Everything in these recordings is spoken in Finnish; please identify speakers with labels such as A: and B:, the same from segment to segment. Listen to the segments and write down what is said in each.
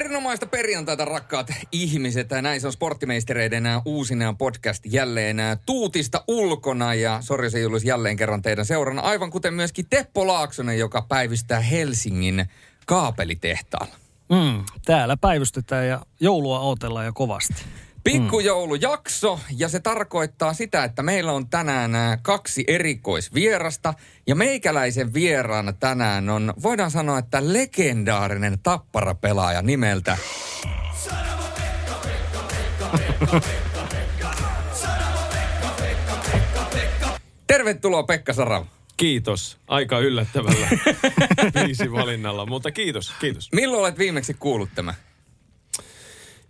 A: Erinomaista perjantaita, rakkaat ihmiset. Näin se on sporttimeistereiden uusina podcast jälleen tuutista ulkona. Ja Sorjo Julius jälleen kerran teidän seurana. Aivan kuten myöskin Teppo Laaksonen, joka päivystää Helsingin kaapelitehtaalla.
B: Mm, täällä päivystetään ja joulua odotellaan jo kovasti.
A: Pikkujoulujakso ja se tarkoittaa sitä, että meillä on tänään kaksi erikoisvierasta ja meikäläisen vieraana tänään on, voidaan sanoa, että legendaarinen tapparapelaaja nimeltä Tervetuloa Pekka Sarava.
C: Kiitos. Aika yllättävällä valinnalla, mutta kiitos, kiitos.
A: Milloin olet viimeksi kuullut tämä?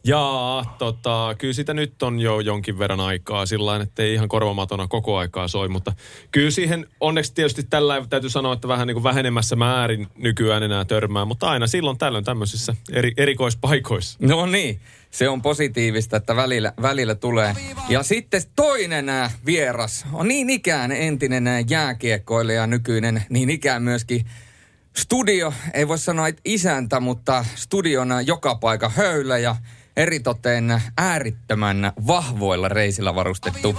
C: Jaa, tota, kyllä sitä nyt on jo jonkin verran aikaa sillä että ei ihan korvamatona koko aikaa soi, mutta kyllä siihen onneksi tietysti tällä täytyy sanoa, että vähän niin kuin vähenemässä määrin nykyään enää törmää, mutta aina silloin tällöin tämmöisissä eri, erikoispaikoissa.
A: No niin, se on positiivista, että välillä, välillä tulee. Ja sitten toinen äh, vieras on niin ikään entinen äh, jääkiekkoilija, nykyinen niin ikään myöskin studio, ei voi sanoa että isäntä, mutta studiona joka paikka höylä ja eritoten äärittömän vahvoilla reisillä varustettu.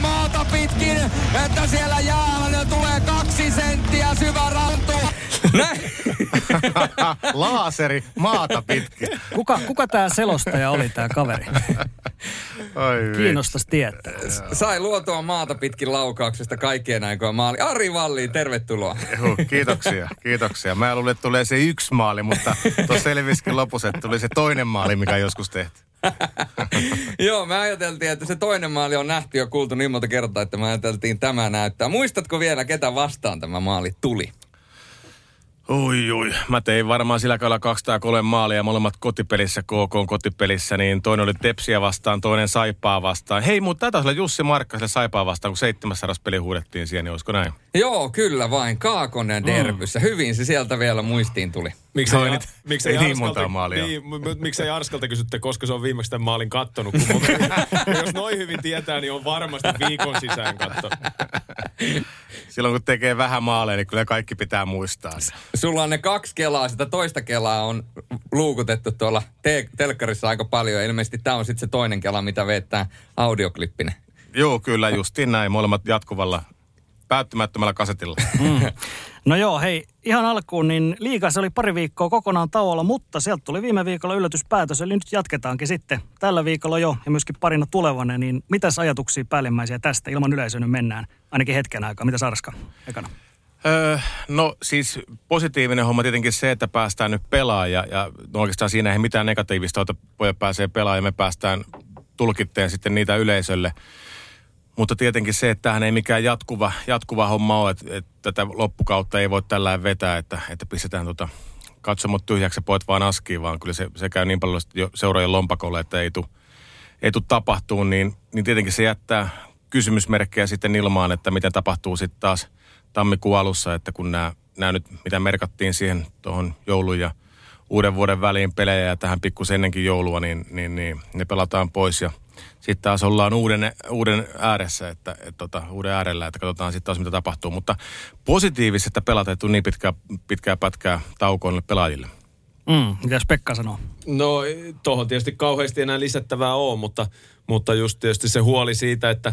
D: maata pitkin, että siellä jäällä tulee kaksi senttiä syvä rantu.
A: Näin.
E: Laaseri maata pitkin.
B: Kuka, kuka tämä selostaja oli, tämä kaveri? Kiinnostaisi tietää.
A: Sai luotua maata pitkin laukauksesta kaikkien aikojen maali. Ari Valli, tervetuloa.
E: Juh, kiitoksia, kiitoksia. Mä luulen, että tulee se yksi maali, mutta tuossa selvisikin lopussa, että tuli se toinen maali, mikä joskus tehty.
A: Joo, me ajateltiin, että se toinen maali on nähty ja kuultu niin monta kertaa, että me ajateltiin tämä näyttää. Muistatko vielä, ketä vastaan tämä maali tuli?
E: Ui, ui. Mä tein varmaan sillä kaudella kaksi tai kolme maalia, molemmat kotipelissä, KK kotipelissä, niin toinen oli Tepsiä vastaan, toinen Saipaa vastaan. Hei, mutta tätä oli Jussi Markkaselle Saipaa vastaan, kun seitsemässä peli huudettiin siihen, niin olisiko näin?
A: Joo, kyllä vain. Kaakonen derbyssä. Mm. Hyvin se sieltä vielä muistiin tuli.
E: Miksi ei, nyt, ei niin monta maalia.
C: Niin, miksei Arskalta kysytte, koska se on viimeksi tämän maalin kattonut. Kun jos noin hyvin tietää, niin on varmasti viikon sisään katto.
E: Silloin kun tekee vähän maaleja, niin kyllä kaikki pitää muistaa.
A: Sulla on ne kaksi kelaa, sitä toista kelaa on luukutettu tuolla te- telkkarissa aika paljon. Ilmeisesti tämä on sitten se toinen kela, mitä veettää audioklippinen.
E: Joo, kyllä justiin näin. Molemmat jatkuvalla päättymättömällä kasetilla. Mm.
B: No joo, hei, ihan alkuun, niin liikassa oli pari viikkoa kokonaan tauolla, mutta sieltä tuli viime viikolla yllätyspäätös, eli nyt jatketaankin sitten tällä viikolla jo ja myöskin parina tulevana, niin mitäs ajatuksia päällimmäisiä tästä ilman yleisöä nyt mennään, ainakin hetken aikaa, mitä Sarska ekana?
E: Öö, no siis positiivinen homma tietenkin se, että päästään nyt pelaamaan ja, ja no oikeastaan siinä ei mitään negatiivista, että pojat pääsee pelaamaan ja me päästään tulkitteen sitten niitä yleisölle. Mutta tietenkin se, että tämähän ei mikään jatkuva, jatkuva homma ole, että, että tätä loppukautta ei voi tällä vetää, että, että pistetään tota katsomot tyhjäksi ja pojat vaan askiin, vaan kyllä se, se käy niin paljon seuraajien lompakolle, että ei tule ei tu tapahtuu, niin, niin tietenkin se jättää kysymysmerkkejä sitten ilmaan, että miten tapahtuu sitten taas tammikuun alussa, että kun nämä, nämä nyt, mitä merkattiin siihen tuohon joulun ja uuden vuoden väliin pelejä ja tähän pikkusen ennenkin joulua, niin, niin, niin ne pelataan pois ja – sitten taas ollaan uuden, uuden ääressä, että, että, tota, uuden äärellä, että katsotaan sitten taas mitä tapahtuu. Mutta positiivisesti, että pelaat niin pitkää, pitkää pätkää taukoon pelaajille.
B: Mm, mitäs Pekka sanoo?
C: No tuohon tietysti kauheasti enää lisättävää on, mutta, mutta just tietysti se huoli siitä, että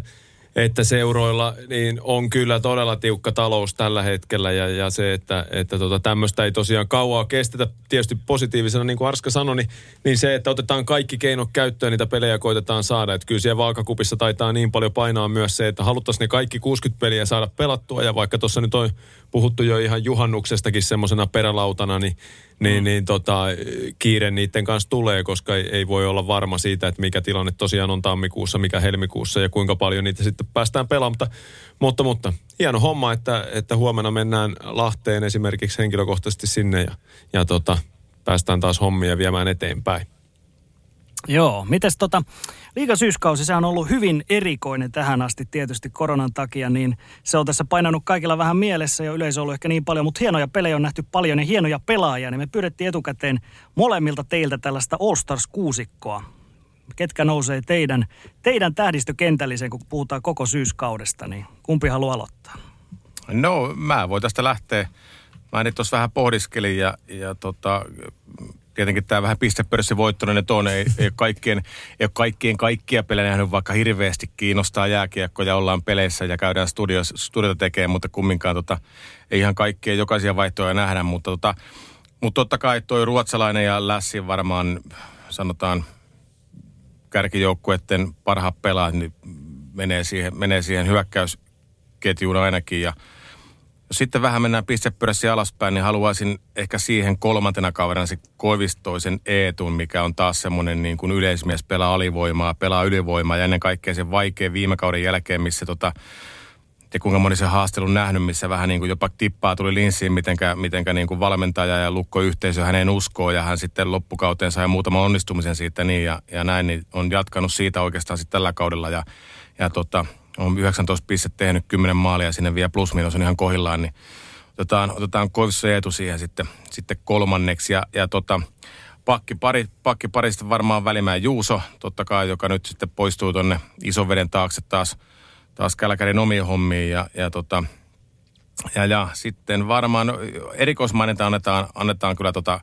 C: että seuroilla niin on kyllä todella tiukka talous tällä hetkellä ja, ja se, että, että tota, tämmöistä ei tosiaan kauaa kestetä. Tietysti positiivisena, niin kuin Arska sanoi, niin, niin se, että otetaan kaikki keinot käyttöön, niitä pelejä koitetaan saada. Että kyllä siellä vaakakupissa taitaa niin paljon painaa myös se, että haluttaisiin ne kaikki 60 peliä saada pelattua ja vaikka tuossa nyt on puhuttu jo ihan juhannuksestakin semmoisena perälautana, niin, niin, niin tota, kiire niiden kanssa tulee, koska ei, ei voi olla varma siitä, että mikä tilanne tosiaan on tammikuussa, mikä helmikuussa ja kuinka paljon niitä sitten päästään pelaamaan. Mutta, mutta, mutta hieno homma, että, että huomenna mennään Lahteen esimerkiksi henkilökohtaisesti sinne ja, ja tota, päästään taas hommia viemään eteenpäin.
B: Joo, mites tota, liigasyyskausi, se on ollut hyvin erikoinen tähän asti tietysti koronan takia, niin se on tässä painanut kaikilla vähän mielessä ja yleisö on ollut ehkä niin paljon, mutta hienoja pelejä on nähty paljon ja hienoja pelaajia, niin me pyydettiin etukäteen molemmilta teiltä tällaista All Stars kuusikkoa. Ketkä nousee teidän, teidän tähdistökentälliseen, kun puhutaan koko syyskaudesta, niin kumpi haluaa aloittaa?
E: No, mä voin tästä lähteä. Mä nyt tuossa vähän pohdiskelin ja, ja tota, tietenkin tämä vähän pistepörssivoittoinen on, ei, ei, kaikkien, ei ole kaikkien kaikkia pelejä nähnyt, vaikka hirveästi kiinnostaa jääkiekko ja ollaan peleissä ja käydään studios, studiota tekemään, mutta kumminkaan tota, ei ihan kaikkia jokaisia vaihtoja nähdä, mutta, tota, mutta totta kai toi ruotsalainen ja Lässi varmaan sanotaan kärkijoukkueiden parhaat pelaat, niin menee siihen, menee siihen hyökkäysketjuun ainakin ja – sitten vähän mennään pistepyrässä alaspäin, niin haluaisin ehkä siihen kolmantena kaverina se Koivistoisen Eetun, mikä on taas semmoinen niin kuin yleismies, pelaa alivoimaa, pelaa ylivoimaa ja ennen kaikkea se vaikea viime kauden jälkeen, missä tota, ja kuinka moni se haastelun nähnyt, missä vähän niin kuin jopa tippaa tuli linssiin, mitenkä, mitenkä niin kuin valmentaja ja lukkoyhteisö häneen uskoo ja hän sitten loppukauteen sai muutaman onnistumisen siitä niin ja, ja näin, niin on jatkanut siitä oikeastaan sitten tällä kaudella ja, ja tota, on 19 pistettä tehnyt 10 maalia sinne vielä plus minus on ihan kohillaan, niin otetaan, otetaan Koivisto Eetu siihen sitten, sitten kolmanneksi. Ja, ja tota, pakki, pari, pakki parista varmaan Välimäen Juuso, totta kai, joka nyt sitten poistuu tuonne veden taakse taas, taas Kälkärin omiin hommiin. Ja, ja, tota, ja, ja sitten varmaan erikoismainita annetaan, annetaan kyllä tota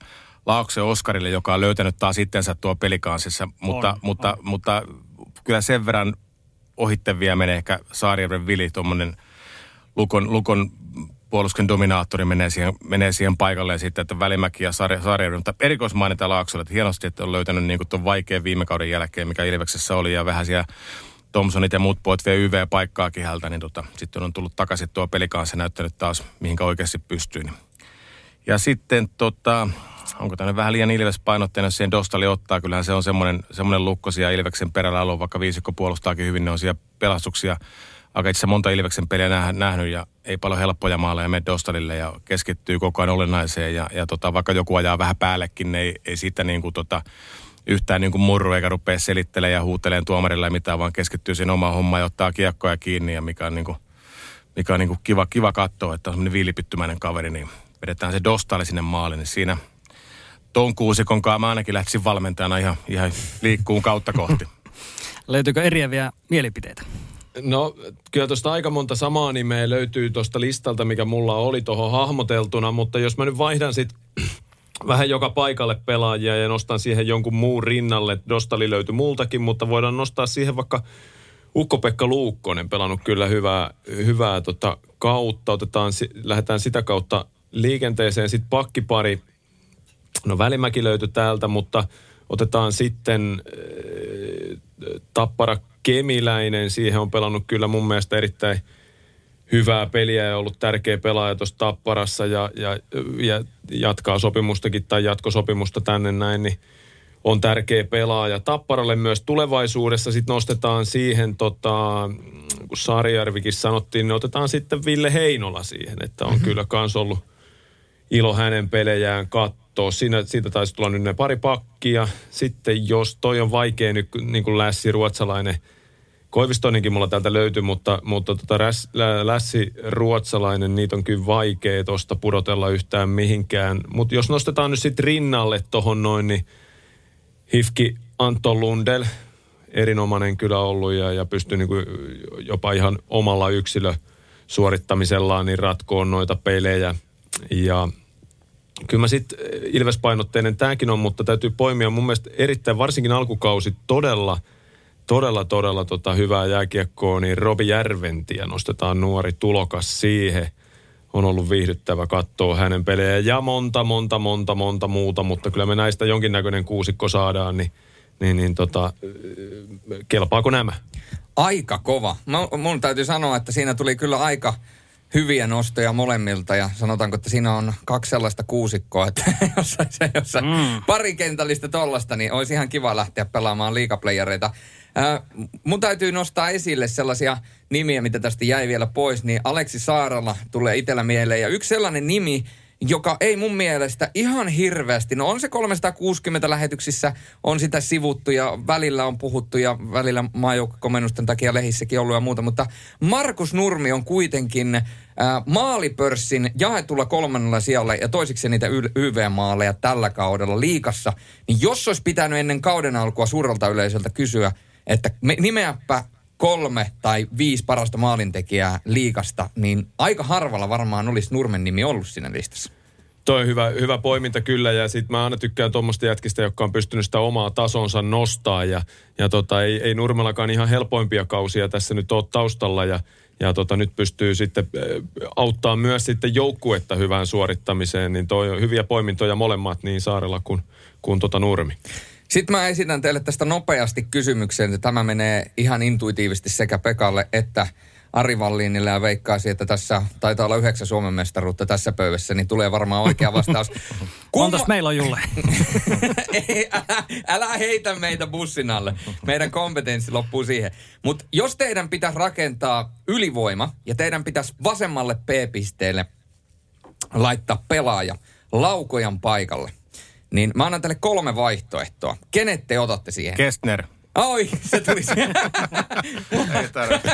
E: Laakse Oskarille, joka on löytänyt taas itsensä tuo pelikansissa, mutta, on, mutta, on. mutta kyllä sen verran ohitte vielä menee ehkä Saarijärven Vili, tuommoinen Lukon, Lukon puolusken dominaattori menee siihen, menee siihen paikalle ja sitten, että Välimäki ja Saarijärven, mutta erikoismainita Laaksolle, että hienosti, että on löytänyt niin tuon vaikean viime kauden jälkeen, mikä Ilveksessä oli ja vähän siellä Thompsonit ja muut pojat vie YV-paikkaakin hältä, niin tota, sitten on tullut takaisin tuo pelikanssa ja näyttänyt taas, mihinkä oikeasti pystyy. Niin. Ja sitten tota, onko tämä vähän liian Ilves-painotteinen, jos siihen Dostali ottaa. Kyllähän se on semmoinen, semmoinen lukko siellä Ilveksen perällä ollut, vaikka viisikko puolustaakin hyvin, ne on siellä pelastuksia. Aika itse monta Ilveksen peliä nähnyt ja ei paljon helppoja maaleja mene Dostalille ja keskittyy koko ajan olennaiseen. Ja, ja tota, vaikka joku ajaa vähän päällekin, niin ei, ei siitä niin kuin tota, yhtään niin kuin murru eikä rupea selittelemään ja huuteleen tuomarille mitään, vaan keskittyy siihen omaan hommaan ja ottaa kiekkoja kiinni ja mikä on, niin kuin, mikä on niin kuin kiva, kiva katsoa, että on semmoinen viilipittymäinen kaveri, niin vedetään se Dostali sinne maaliin, niin siinä – tuon kuusikon kanssa mä ainakin lähtisin valmentajana ihan, ihan liikkuun kautta kohti.
B: Löytyykö eriäviä mielipiteitä?
C: No kyllä tuosta aika monta samaa nimeä löytyy tuosta listalta, mikä mulla oli tuohon hahmoteltuna, mutta jos mä nyt vaihdan sitten vähän joka paikalle pelaajia ja nostan siihen jonkun muun rinnalle. Dostali löytyi multakin, mutta voidaan nostaa siihen vaikka Ukko-Pekka Luukkonen pelannut kyllä hyvää, hyvää tota kautta. Otetaan, lähdetään sitä kautta liikenteeseen. Sitten pakkipari No Välimäki löytyi täältä, mutta otetaan sitten äh, Tappara Kemiläinen. Siihen on pelannut kyllä mun mielestä erittäin hyvää peliä ja ollut tärkeä pelaaja tuossa Tapparassa ja, ja, ja jatkaa sopimustakin tai jatkosopimusta tänne näin, niin on tärkeä pelaaja. Tapparalle myös tulevaisuudessa sitten nostetaan siihen, tota, kun Saarijärvikin sanottiin, niin otetaan sitten Ville Heinola siihen, että on mm-hmm. kyllä kans ollut ilo hänen pelejään kat katsoa. Siinä, siitä taisi tulla nyt ne pari pakkia. Sitten jos toi on vaikea nyt, niin kuin lässi ruotsalainen, Koivistoinenkin mulla täältä löytyy, mutta, mutta tota lässi ruotsalainen, niitä on kyllä vaikea tuosta pudotella yhtään mihinkään. Mutta jos nostetaan nyt sitten rinnalle tohon noin, niin Hifki Anton Lundel, erinomainen kyllä ollut ja, ja pystyy niin kuin jopa ihan omalla yksilö suorittamisellaan niin ratkoon noita pelejä. Ja kyllä mä sitten eh, Ilves-painotteinen tämäkin on, mutta täytyy poimia mun mielestä erittäin, varsinkin alkukausi, todella, todella, todella tota hyvää jääkiekkoa, niin Robi Järventiä nostetaan nuori tulokas siihen. On ollut viihdyttävä katsoa hänen pelejä ja monta, monta, monta, monta muuta, mutta kyllä me näistä jonkinnäköinen kuusikko saadaan, niin, niin, niin tota, eh, kelpaako nämä?
A: Aika kova. Mä, mun täytyy sanoa, että siinä tuli kyllä aika hyviä nostoja molemmilta ja sanotaanko, että siinä on kaksi sellaista kuusikkoa, että jos, jos mm. pari kentällistä tollasta, niin olisi ihan kiva lähteä pelaamaan liikaplayereita. Äh, mun täytyy nostaa esille sellaisia nimiä, mitä tästä jäi vielä pois, niin Aleksi Saaralla tulee itsellä mieleen. Ja yksi sellainen nimi, joka ei mun mielestä ihan hirveästi, no on se 360 lähetyksissä, on sitä sivuttu ja välillä on puhuttu ja välillä maajoukkokomennusten takia lehissäkin ollut ja muuta, mutta Markus Nurmi on kuitenkin äh, maalipörssin jaetulla kolmannella sijalla ja toisiksi niitä YV-maaleja tällä kaudella liikassa, niin jos olisi pitänyt ennen kauden alkua suurelta yleisöltä kysyä, että nimeäpä kolme tai viisi parasta maalintekijää liikasta, niin aika harvalla varmaan olisi Nurmen nimi ollut siinä listassa.
C: Toi hyvä, hyvä poiminta kyllä ja sitten mä aina tykkään tuommoista jätkistä, jotka on pystynyt sitä omaa tasonsa nostaa ja, ja tota, ei, ei Nurmellakaan ihan helpoimpia kausia tässä nyt ole taustalla ja, ja tota, nyt pystyy sitten auttaa myös sitten joukkuetta hyvään suorittamiseen, niin toi on hyviä poimintoja molemmat niin Saarella kuin, kuin tota Nurmi.
A: Sitten mä esitän teille tästä nopeasti kysymyksen, että tämä menee ihan intuitiivisesti sekä Pekalle että Ari Valliinille ja veikkaasi, että tässä taitaa olla yhdeksän Suomen mestaruutta tässä pöydässä, niin tulee varmaan oikea vastaus.
B: Kumma... Montas meillä on Julle?
A: Ei, älä, älä heitä meitä bussin alle. Meidän kompetenssi loppuu siihen. Mutta jos teidän pitäisi rakentaa ylivoima ja teidän pitäisi vasemmalle P-pisteelle laittaa pelaaja laukojan paikalle – niin mä annan teille kolme vaihtoehtoa. Kenet te otatte siihen?
E: Kestner.
A: Oi, se tuli
E: Ei tarvitse.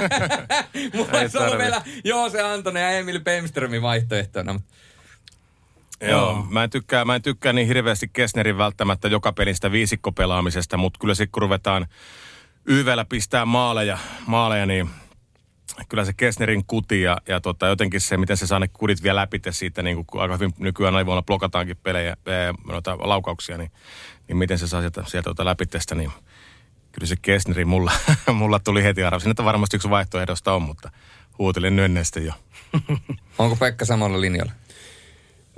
A: Mulla olisi ollut vielä Joose Antonen ja Emil Pemströmin vaihtoehtona.
E: Joo, mä en, tykkää, mä en tykkää niin hirveästi Kessnerin välttämättä joka pelistä viisikkopelaamisesta, mutta kyllä sitten kun ruvetaan YVllä pistää maaleja, maaleja niin kyllä se Kessnerin kuti ja, ja tota, jotenkin se, miten se saa ne kudit vielä läpi siitä, niin kuin aika hyvin nykyään aivoilla blokataankin pelejä, ää, noita laukauksia, niin, niin miten se saa sieltä, sieltä tota läpi tästä, niin kyllä se Kessneri mulla, mulla tuli heti arvasin, että varmasti yksi vaihtoehdosta on, mutta huutelin nynnestä jo.
A: Onko Pekka samalla linjalla?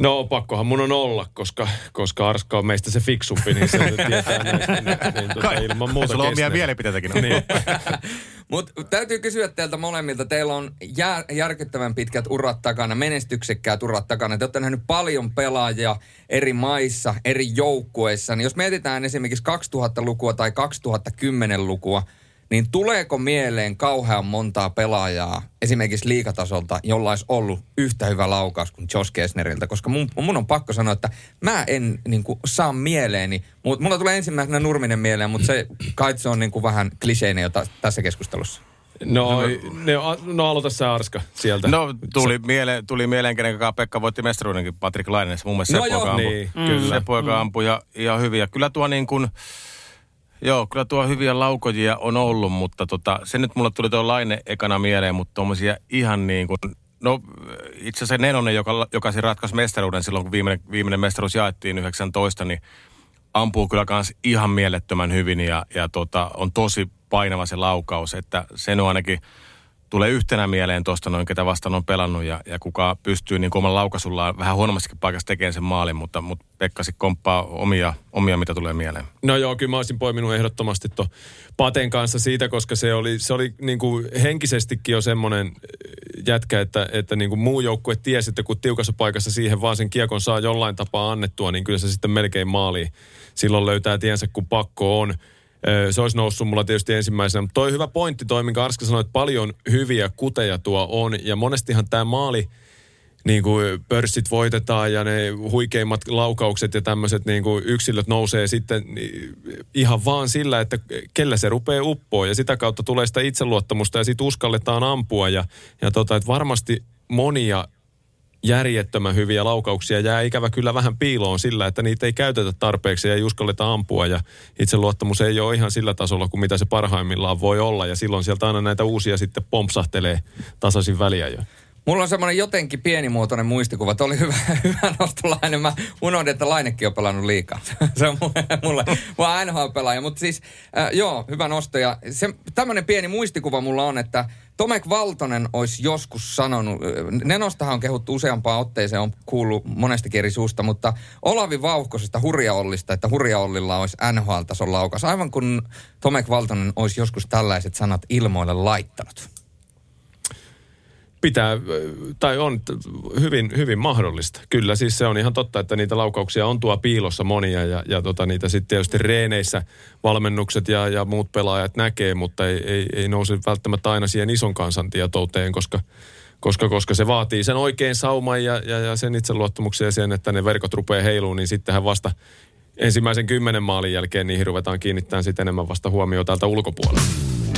C: No pakkohan mun on olla, koska, koska Arska on meistä se fiksumpi, niin se tietää näistä, niin, niin tota, ilman muuta
E: Sulla on omia mielipiteitäkin
A: niin. Mutta täytyy kysyä teiltä molemmilta. Teillä on jär, järkyttävän pitkät urat takana, menestyksekkäät urat takana. Te olette nähnyt paljon pelaajia eri maissa, eri joukkueissa. Niin jos mietitään esimerkiksi 2000-lukua tai 2010-lukua – niin tuleeko mieleen kauhean montaa pelaajaa esimerkiksi liikatasolta, jolla olisi ollut yhtä hyvä laukaus kuin Josh Kessneriltä? Koska mun, mun on pakko sanoa, että mä en niin kuin, saa mieleeni, mutta mulla tulee ensimmäisenä Nurminen mieleen, mutta se kai se on niin kuin vähän kliseinen jo tässä keskustelussa.
C: No, ne, no aloita se Arska sieltä.
E: No tuli, se... mieleen, tuli mieleen, kenen kanssa Pekka voitti mestaruudenkin, Patrick Lainen. Mun mielestä no se poika ampui, niin, kyllä. Se poika mm. ampui ja. Ja kyllä tuo niin kuin, Joo, kyllä tuo hyviä laukojia on ollut, mutta tota, se nyt mulle tuli tuo Laine ekana mieleen, mutta tuommoisia ihan niin kuin, no itse asiassa Nenonen, joka, joka se ratkaisi mestaruuden silloin, kun viimeinen, viimeinen mestaruus jaettiin 19, niin ampuu kyllä kans ihan mielettömän hyvin ja, ja tota, on tosi painava se laukaus, että sen on ainakin tulee yhtenä mieleen tuosta noin, ketä vastaan on pelannut ja, ja kuka pystyy niin omalla laukasullaan vähän huonommassakin paikassa tekemään sen maalin, mutta, mutta Pekka sitten komppaa omia, omia, mitä tulee mieleen.
C: No joo, kyllä mä olisin poiminut ehdottomasti tuon Paten kanssa siitä, koska se oli, se oli niin kuin henkisestikin jo semmoinen äh, jätkä, että, että niin kuin muu joukkue tiesi, että kun tiukassa paikassa siihen vaan sen kiekon saa jollain tapaa annettua, niin kyllä se sitten melkein maaliin silloin löytää tiensä, kun pakko on se olisi noussut mulla tietysti ensimmäisenä. Mutta toi hyvä pointti, toi minkä Arska sanoi, että paljon hyviä kuteja tuo on. Ja monestihan tämä maali, niin kuin pörssit voitetaan ja ne huikeimmat laukaukset ja tämmöiset niin kuin yksilöt nousee sitten ihan vaan sillä, että kellä se rupeaa uppoa ja sitä kautta tulee sitä itseluottamusta ja sitten uskalletaan ampua ja, ja tota, että varmasti monia järjettömän hyviä laukauksia. Jää ikävä kyllä vähän piiloon sillä, että niitä ei käytetä tarpeeksi ja ei uskalleta ampua. Ja itseluottamus ei ole ihan sillä tasolla kuin mitä se parhaimmillaan voi olla. Ja silloin sieltä aina näitä uusia sitten pompsahtelee tasaisin väliä jo.
A: Mulla on semmoinen jotenkin pienimuotoinen muistikuva. Tuo oli hyvä, hyvä nostolainen. Mä unohdin, että Lainekin on pelannut liikaa. se on mulle, mulle vaan NHL-pelaaja. Mutta siis, äh, joo, hyvä nosto. Ja se, tämmöinen pieni muistikuva mulla on, että Tomek Valtonen olisi joskus sanonut, Nenostahan on kehuttu useampaan otteeseen, on kuullut monestakin eri suusta, mutta Olavi Vauhkosesta Hurjaollista, että Hurjaollilla olisi NHL-tason laukas. Aivan kun Tomek Valtonen olisi joskus tällaiset sanat ilmoille laittanut
C: pitää, tai on hyvin, hyvin mahdollista. Kyllä siis se on ihan totta, että niitä laukauksia on tuo piilossa monia ja, ja tota, niitä sitten tietysti reeneissä valmennukset ja, ja muut pelaajat näkee, mutta ei, ei, ei nouse välttämättä aina siihen ison kansan tietouteen, koska, koska, koska se vaatii sen oikein sauman ja, ja, ja sen itseluottamuksen ja sen, että ne verkot rupeaa heiluun, niin sittenhän vasta ensimmäisen kymmenen maalin jälkeen niihin ruvetaan kiinnittämään sitten enemmän vasta huomioon täältä ulkopuolella.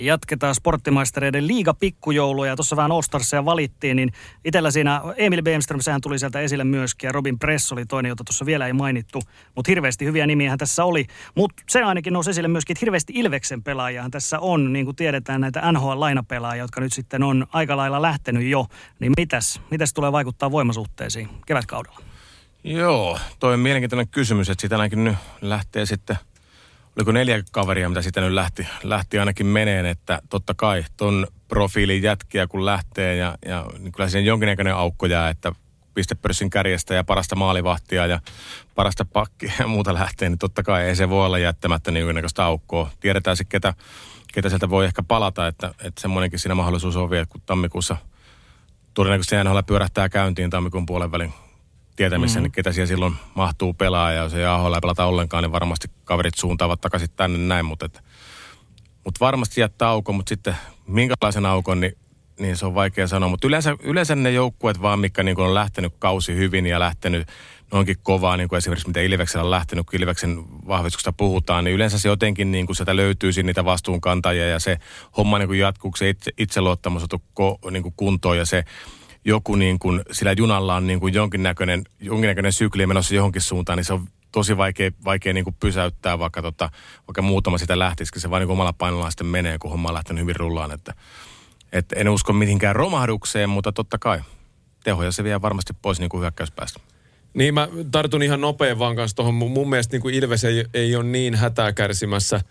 B: Jatketaan sporttimaistereiden liiga pikkujouluja. Tuossa vähän Ostarsia valittiin, niin itsellä siinä Emil Beemström, sehän tuli sieltä esille myöskin, ja Robin Press oli toinen, jota tuossa vielä ei mainittu. Mutta hirveästi hyviä nimiä tässä oli. Mutta se ainakin nousi esille myöskin, että hirveästi Ilveksen pelaajahan tässä on, niin kuin tiedetään näitä NHL-lainapelaajia, jotka nyt sitten on aika lailla lähtenyt jo. Niin mitäs, mitäs tulee vaikuttaa voimasuhteisiin kevätkaudella?
E: Joo, toi on mielenkiintoinen kysymys, että siitä ainakin nyt lähtee sitten – oliko neljä kaveria, mitä sitä nyt lähti, lähti ainakin meneen, että totta kai ton profiilin jätkiä kun lähtee ja, ja niin kyllä siinä jonkinnäköinen aukko jää, että pistepörssin kärjestä ja parasta maalivahtia ja parasta pakkia ja muuta lähtee, niin totta kai ei se voi olla jättämättä niin jonkinnäköistä aukkoa. Tiedetään sitten, ketä, ketä sieltä voi ehkä palata, että, että semmoinenkin siinä mahdollisuus on vielä, kun tammikuussa todennäköisesti NHL pyörähtää käyntiin tammikuun puolen välin tietämissä, mm-hmm. niin ketä siellä silloin mahtuu pelaa ja jos ei AHL ei pelata ollenkaan, niin varmasti kaverit suuntaavat takaisin tänne näin, mutta, et, mutta varmasti jättää aukon, mutta sitten minkälaisen aukon, niin, niin se on vaikea sanoa. Mutta yleensä, yleensä ne joukkueet vaan, mikä niin on lähtenyt kausi hyvin ja lähtenyt noinkin kovaa, niin kuin esimerkiksi mitä Ilveksellä on lähtenyt, kun Ilveksen vahvistuksesta puhutaan, niin yleensä se jotenkin niin kuin sieltä löytyy niitä vastuunkantajia ja se homma niin kuin jatkuu, se itse, itseluottamus on niin kuin kuntoon ja se joku niin kuin, sillä junalla on niin kuin jonkinnäköinen, jonkinnäköinen sykli menossa johonkin suuntaan, niin se on tosi vaikea, vaikea niin kuin pysäyttää, vaikka, tota, vaikka muutama sitä lähtisi, se vain niin omalla painollaan sitten menee, kun homma on lähtenyt hyvin rullaan. Että, että en usko mihinkään romahdukseen, mutta totta kai tehoja se vie varmasti pois niin kuin hyökkäyspäästä.
C: Niin mä tartun ihan nopein vaan kanssa tuohon. Mun mielestä niin kuin Ilves ei, ei ole niin hätää kärsimässä –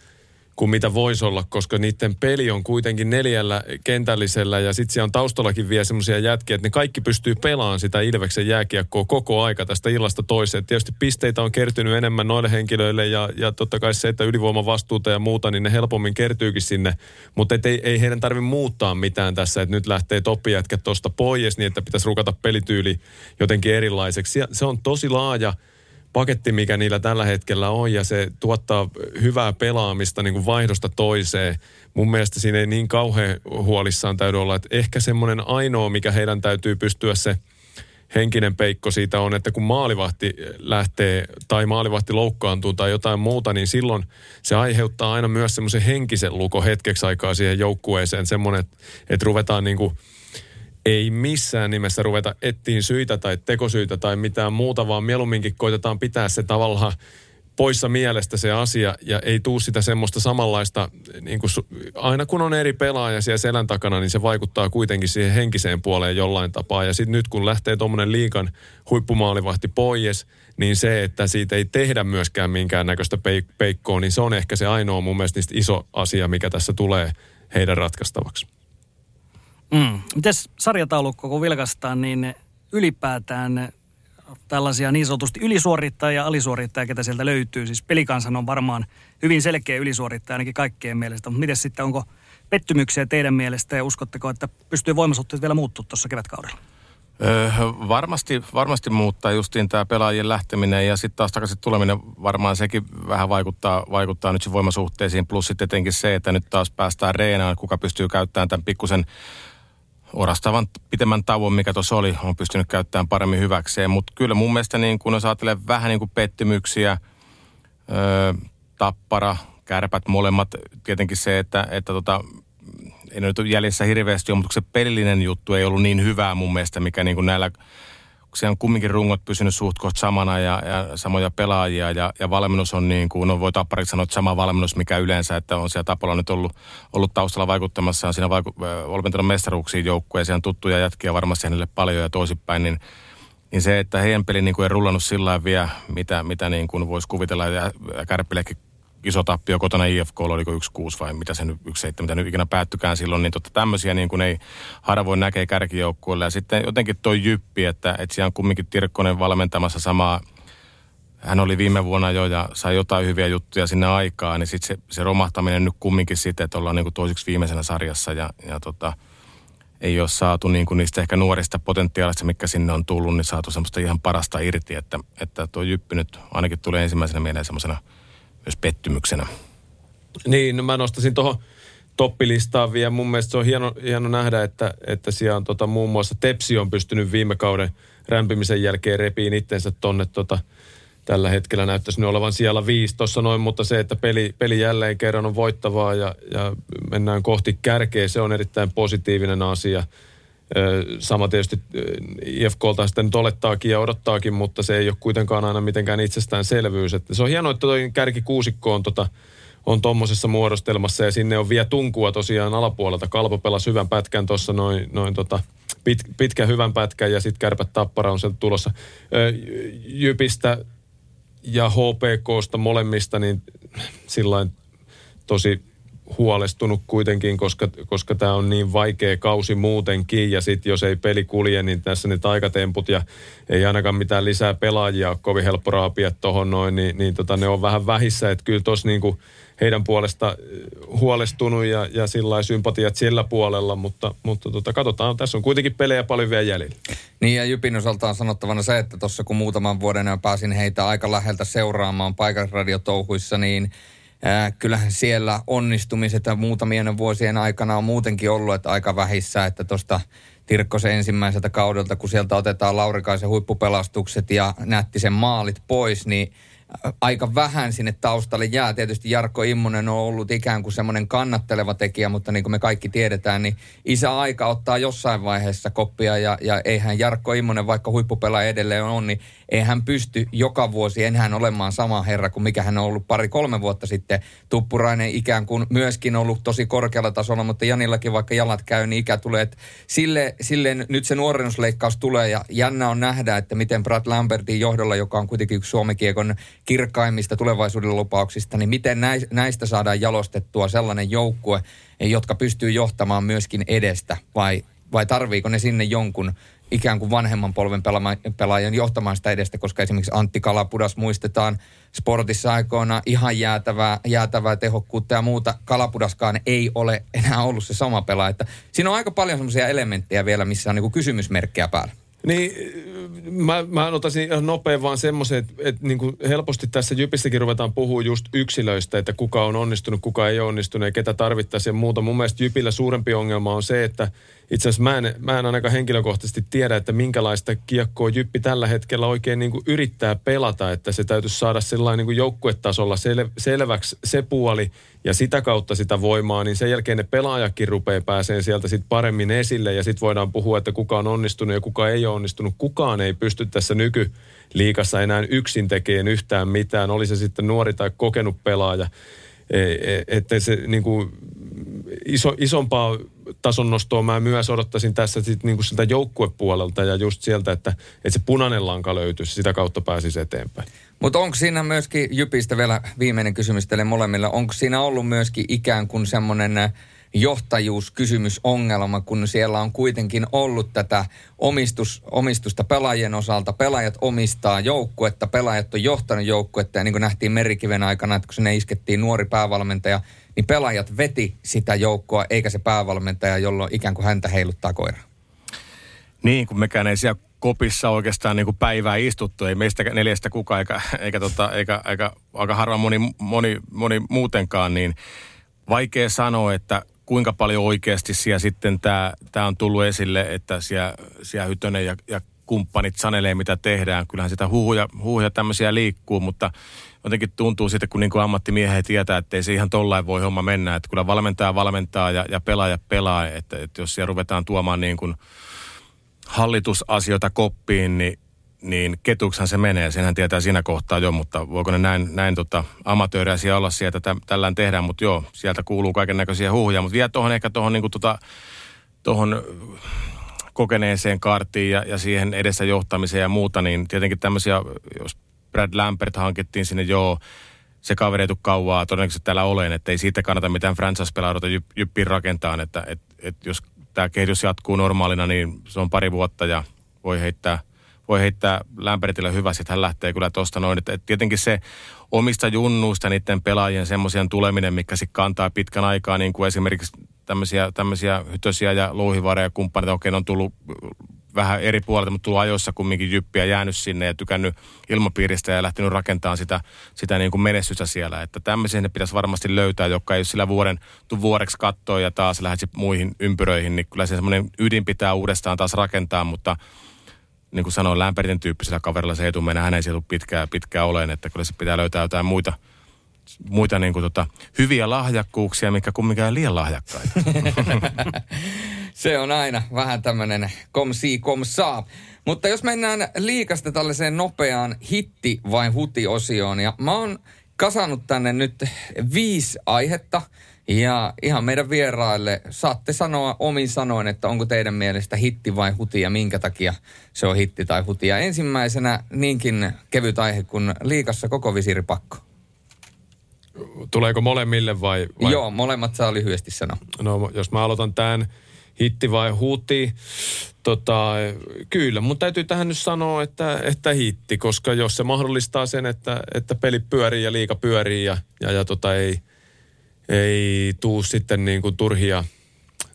C: kuin mitä voisi olla, koska niiden peli on kuitenkin neljällä kentällisellä ja sitten siellä on taustallakin vielä semmoisia jätkiä, että ne kaikki pystyy pelaamaan sitä Ilveksen jääkiekkoa koko aika tästä illasta toiseen. Tietysti pisteitä on kertynyt enemmän noille henkilöille ja, ja totta kai se, että ylivoimavastuuta ja muuta, niin ne helpommin kertyykin sinne, mutta ei, ei heidän tarvitse muuttaa mitään tässä, että nyt lähtee toppijätkät tuosta pois niin, että pitäisi rukata pelityyli jotenkin erilaiseksi. Se on tosi laaja paketti, mikä niillä tällä hetkellä on, ja se tuottaa hyvää pelaamista niin kuin vaihdosta toiseen. Mun mielestä siinä ei niin kauhean huolissaan täydy olla, että ehkä semmoinen ainoa, mikä heidän täytyy pystyä se henkinen peikko siitä on, että kun maalivahti lähtee tai maalivahti loukkaantuu tai jotain muuta, niin silloin se aiheuttaa aina myös semmoisen henkisen luko hetkeksi aikaa siihen joukkueeseen. Semmoinen, että, että ruvetaan niin kuin – ei missään nimessä ruveta ettiin syitä tai tekosyitä tai mitään muuta, vaan mieluumminkin koitetaan pitää se tavallaan poissa mielestä se asia ja ei tuu sitä semmoista samanlaista, niin kuin, aina kun on eri pelaaja siellä selän takana, niin se vaikuttaa kuitenkin siihen henkiseen puoleen jollain tapaa. Ja sitten nyt kun lähtee tuommoinen liikan huippumaalivahti pois, niin se, että siitä ei tehdä myöskään minkäännäköistä peik- peikkoa, niin se on ehkä se ainoa mun mielestä iso asia, mikä tässä tulee heidän ratkaistavaksi.
B: Mm. Mites sarjataulukko, kun vilkastaan, niin ylipäätään tällaisia niin sanotusti ylisuorittajia ja alisuorittajia, ketä sieltä löytyy. Siis pelikansan on varmaan hyvin selkeä ylisuorittaja ainakin kaikkien mielestä. Mutta miten sitten, onko pettymyksiä teidän mielestä ja uskotteko, että pystyy voimasuhteet vielä muuttua tuossa kevätkaudella?
E: Öö, varmasti, varmasti muuttaa justiin tämä pelaajien lähteminen ja sitten taas takaisin tuleminen varmaan sekin vähän vaikuttaa, vaikuttaa nyt voimasuhteisiin. Plus sitten etenkin se, että nyt taas päästään reenaan, kuka pystyy käyttämään tämän pikkusen orastavan pitemmän tauon, mikä tuossa oli, on pystynyt käyttämään paremmin hyväkseen. Mutta kyllä mun mielestä niin kun jos ajattelee vähän niin kuin pettymyksiä, öö, tappara, kärpät molemmat, tietenkin se, että, että tota, ei nyt jäljessä hirveästi mutta se pelillinen juttu ei ollut niin hyvää mun mielestä, mikä niin kuin näillä siellä on kumminkin rungot pysynyt suht samana ja, ja samoja pelaajia ja, ja valmennus on niin kuin, no voi tappariksi sanoa, että sama valmennus, mikä yleensä, että on siellä Tapolla nyt ollut, ollut taustalla vaikuttamassa, on siinä vaiku, valmentanut mestaruuksiin joukkueen, siellä on tuttuja jätkiä varmasti hänelle paljon ja toisinpäin, niin niin se, että heidän peli niin kuin ei rullannut sillä vielä, mitä, mitä niin kuin voisi kuvitella, ja Kärppillekin iso tappio kotona IFK, oliko 1-6 vai mitä se nyt 1-7, mitä nyt ikinä päättykään silloin, niin totta tämmöisiä niin kuin ei harvoin näkee kärkijoukkueelle. Ja sitten jotenkin toi jyppi, että, että siellä on kumminkin Tirkkonen valmentamassa samaa, hän oli viime vuonna jo ja sai jotain hyviä juttuja sinne aikaan, niin sitten se, se romahtaminen nyt kumminkin sitten, että ollaan niin kuin toiseksi viimeisenä sarjassa ja, ja tota, ei ole saatu niin kuin niistä ehkä nuorista potentiaalista, mikä sinne on tullut, niin saatu semmoista ihan parasta irti, että, että tuo jyppi nyt ainakin tulee ensimmäisenä mieleen semmoisena – myös pettymyksenä.
C: Niin, no mä nostasin tuohon toppilistaan vielä. Mun mielestä se on hieno, hieno nähdä, että, että siellä on tota, muun muassa Tepsi on pystynyt viime kauden rämpimisen jälkeen repiin itsensä tonne tota, tällä hetkellä näyttäisi nyt olevan siellä viisi tuossa noin, mutta se, että peli, peli jälleen kerran on voittavaa ja, ja mennään kohti kärkeä, se on erittäin positiivinen asia. Sama tietysti IFKlta sitten nyt olettaakin ja odottaakin, mutta se ei ole kuitenkaan aina mitenkään itsestäänselvyys. Että se on hienoa, että toi kärkikuusikko on tota, on tuommoisessa muodostelmassa ja sinne on vielä tunkua tosiaan alapuolelta. Kalpo pelasi hyvän pätkän tuossa noin, noin tota, pit, pitkän hyvän pätkän ja sitten kärpät tappara on sieltä tulossa. Jypistä ja HPKsta molemmista niin sillä tosi huolestunut kuitenkin, koska, koska tämä on niin vaikea kausi muutenkin. Ja sitten jos ei peli kulje, niin tässä ne taikatemput ja ei ainakaan mitään lisää pelaajia ole kovin helppo raapia tuohon noin, niin, niin tota, ne on vähän vähissä. Että kyllä tuossa niinku heidän puolesta huolestunut ja, ja sillä sympatiat sillä puolella, mutta, mutta tota, katsotaan, tässä on kuitenkin pelejä paljon vielä jäljellä.
A: Niin ja Jypin osalta on sanottavana se, että tuossa kun muutaman vuoden pääsin heitä aika läheltä seuraamaan paikallisradiotouhuissa, niin Äh, kyllähän siellä onnistumiset muutamien vuosien aikana on muutenkin ollut että aika vähissä, että tuosta Tirkkosen ensimmäiseltä kaudelta, kun sieltä otetaan Laurikaisen huippupelastukset ja Nättisen maalit pois, niin aika vähän sinne taustalle jää. Tietysti Jarkko Immonen on ollut ikään kuin semmoinen kannatteleva tekijä, mutta niin kuin me kaikki tiedetään, niin isä aika ottaa jossain vaiheessa koppia ja, ja eihän Jarkko Immonen, vaikka huippupelaaja edelleen on, niin ei hän pysty joka vuosi enää olemaan sama herra kuin mikä hän on ollut pari-kolme vuotta sitten. Tuppurainen ikään kuin myöskin ollut tosi korkealla tasolla, mutta Janillakin vaikka jalat käy, niin ikä tulee. Että sille, sille nyt se nuorennusleikkaus tulee ja jännä on nähdä, että miten Brad Lambertin johdolla, joka on kuitenkin yksi Suomen kiekon kirkkaimmista tulevaisuuden lupauksista, niin miten näistä saadaan jalostettua sellainen joukkue, jotka pystyy johtamaan myöskin edestä vai, vai tarviiko ne sinne jonkun ikään kuin vanhemman polven pelaajan johtamaan sitä edestä, koska esimerkiksi Antti Kalapudas muistetaan sportissa aikoina ihan jäätävää, jäätävää tehokkuutta ja muuta. Kalapudaskaan ei ole enää ollut se sama pelaaja. Että siinä on aika paljon semmoisia elementtejä vielä, missä on niin kysymysmerkkejä päällä.
C: Niin, mä, mä ottaisin ihan nopein vaan semmoisen, että, että niin kuin helposti tässä Jypissäkin ruvetaan puhua just yksilöistä, että kuka on onnistunut, kuka ei onnistunut ja ketä tarvittaisiin ja muuta. Mun mielestä Jypillä suurempi ongelma on se, että itse asiassa mä en, mä en ainakaan henkilökohtaisesti tiedä, että minkälaista kiekkoa Jyppi tällä hetkellä oikein niin kuin yrittää pelata, että se täytyisi saada sellainen niin joukkuetasolla sel, selväksi se puoli ja sitä kautta sitä voimaa, niin sen jälkeen ne pelaajakin rupeaa pääseen sieltä sitten paremmin esille ja sitten voidaan puhua, että kuka on onnistunut ja kuka ei ole onnistunut. Kukaan ei pysty tässä nykyliikassa enää yksin tekemään yhtään mitään, oli se sitten nuori tai kokenut pelaaja. E, e, että se niin kuin, iso, isompaa tason nostoa mä myös odottaisin tässä sit niinku sitä joukkuepuolelta ja just sieltä, että, että se punainen lanka löytyisi, sitä kautta pääsisi eteenpäin.
A: Mutta onko siinä myöskin, Jypistä vielä viimeinen kysymys teille molemmille, onko siinä ollut myöskin ikään kuin semmoinen johtajuuskysymysongelma, kun siellä on kuitenkin ollut tätä omistus, omistusta pelaajien osalta. Pelaajat omistaa joukkuetta, pelaajat on johtanut joukkuetta ja niin kuin nähtiin Merikiven aikana, että kun sinne iskettiin nuori päävalmentaja, niin pelaajat veti sitä joukkoa, eikä se päävalmentaja, jolloin ikään kuin häntä heiluttaa koira.
E: Niin, kun mekään ei siellä kopissa oikeastaan niin kuin päivää istuttu, ei meistä neljästä kukaan, eikä, eikä, tota, eikä, eikä aika harva moni, moni, moni muutenkaan, niin vaikea sanoa, että kuinka paljon oikeasti siellä sitten tämä, tämä on tullut esille, että siellä, siellä Hytönen ja, ja kumppanit sanelee, mitä tehdään. Kyllähän sitä huhuja, huhuja tämmöisiä liikkuu, mutta jotenkin tuntuu sitten, kun niin kuin ammattimiehet tietää, että ei se ihan tollain voi homma mennä. Että kyllä valmentaja valmentaa ja, ja pelaaja pelaa. Että, että jos siellä ruvetaan tuomaan niin kuin hallitusasioita koppiin, niin niin ketuksan se menee, senhän tietää siinä kohtaa jo, mutta voiko ne näin, näin tota, amatööriä olla sieltä, että tällään tehdään, mutta joo, sieltä kuuluu kaiken näköisiä huhuja, mutta vielä tuohon ehkä tuohon niin tota, tohon kokeneeseen karttiin ja, ja siihen edessä johtamiseen ja muuta, niin tietenkin tämmöisiä, jos Brad Lampert hankittiin sinne, joo, se kaveri ei tule kauaa todennäköisesti täällä olen, että ei siitä kannata mitään franchise-pelaa jyp, jyppiin rakentaa, että et, et jos tämä kehitys jatkuu normaalina, niin se on pari vuotta ja voi heittää, voi heittää Lampertille hyvä, että hän lähtee kyllä tuosta noin. Että, et tietenkin se omista junnuista niiden pelaajien semmoisen tuleminen, mikä sitten kantaa pitkän aikaa, niin kuin esimerkiksi tämmöisiä, tämmöisiä hytösiä ja louhivareja ja kumppaneita, okei, on tullut vähän eri puolelta, mutta tullut ajoissa kumminkin jyppiä jäänyt sinne ja tykännyt ilmapiiristä ja lähtenyt rakentamaan sitä, sitä niin kuin menestystä siellä. Että tämmöisiä ne pitäisi varmasti löytää, joka ei sillä vuoden, tuu vuodeksi kattoa ja taas lähdet muihin ympyröihin, niin kyllä se semmoinen ydin pitää uudestaan taas rakentaa, mutta niin kuin sanoin, lämpäriten tyyppisellä kaverilla se ei tule mennä, hän ei sieltä pitkään, pitkään oleen, että kyllä se pitää löytää jotain muita, muita niin kuin tota, hyviä lahjakkuuksia, mikä kumminkaan liian lahjakkaita.
A: Se on aina vähän tämmöinen kom si kom saa. Mutta jos mennään liikasta tällaiseen nopeaan hitti vai huti-osioon, ja mä oon kasannut tänne nyt viisi aihetta, ja ihan meidän vieraille saatte sanoa omin sanoin, että onko teidän mielestä hitti vai huti ja minkä takia se on hitti tai huti. Ja ensimmäisenä niinkin kevyt aihe kuin liikassa koko visiripakko.
C: Tuleeko molemmille vai, vai?
A: Joo, molemmat saa lyhyesti sanoa.
C: No jos mä aloitan tämän hitti vai huti, tota, kyllä mun täytyy tähän nyt sanoa, että, että hitti, koska jos se mahdollistaa sen, että, että peli pyörii ja liika pyörii ja, ja, ja tota, ei, ei tuu sitten niin kuin turhia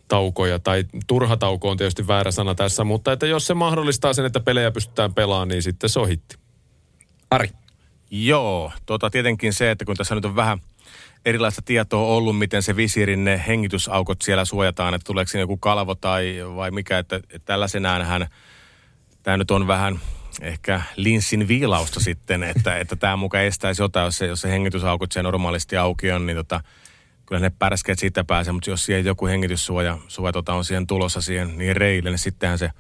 C: taukoja, tai turha tauko on tietysti väärä sana tässä, mutta että jos se mahdollistaa sen, että pelejä pystytään pelaamaan, niin sitten se on hitti.
A: Ari.
E: Joo, tota tietenkin se, että kun tässä nyt on vähän erilaista tietoa ollut, miten se visirin ne hengitysaukot siellä suojataan, että tuleeko siinä joku kalvo tai vai mikä, että, että tällaisenään hän, tämä nyt on vähän ehkä linssin viilausta sitten, että, että tämä muka estäisi jotain, jos se, jos se hengitysaukot siellä normaalisti auki on, niin tota, kyllä ne pärskeet siitä pääsee, mutta jos siihen joku hengityssuoja suoja, tota, on siihen tulossa siihen niin reille, niin sittenhän se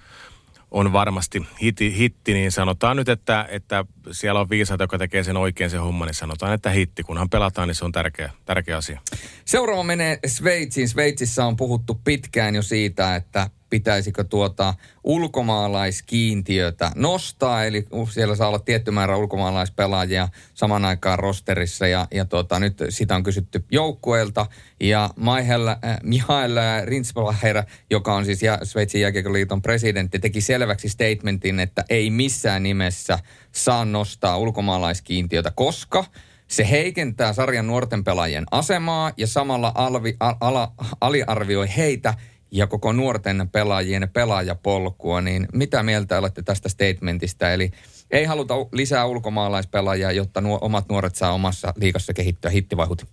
E: on varmasti hitti, hitti, niin sanotaan nyt, että, että siellä on viisaat, joka tekee sen oikein sen homman, niin sanotaan, että hitti. Kunhan pelataan, niin se on tärkeä, tärkeä asia.
A: Seuraava menee Sveitsiin. Sveitsissä on puhuttu pitkään jo siitä, että pitäisikö tuota ulkomaalaiskiintiötä nostaa, eli siellä saa olla tietty määrä ulkomaalaispelaajia saman aikaan rosterissa, ja, ja tuota, nyt sitä on kysytty joukkueelta, ja Mihail, äh, Mihail Rinsbacher, joka on siis Sveitsin jääkiekkoliiton presidentti, teki selväksi statementin, että ei missään nimessä saa nostaa ulkomaalaiskiintiötä, koska se heikentää sarjan nuorten pelaajien asemaa ja samalla alvi, ala, aliarvioi heitä – ja koko nuorten pelaajien pelaajapolkua, niin mitä mieltä olette tästä statementista? Eli ei haluta lisää ulkomaalaispelaajia, jotta nuo omat nuoret saa omassa liikassa kehittyä hitti vai huti?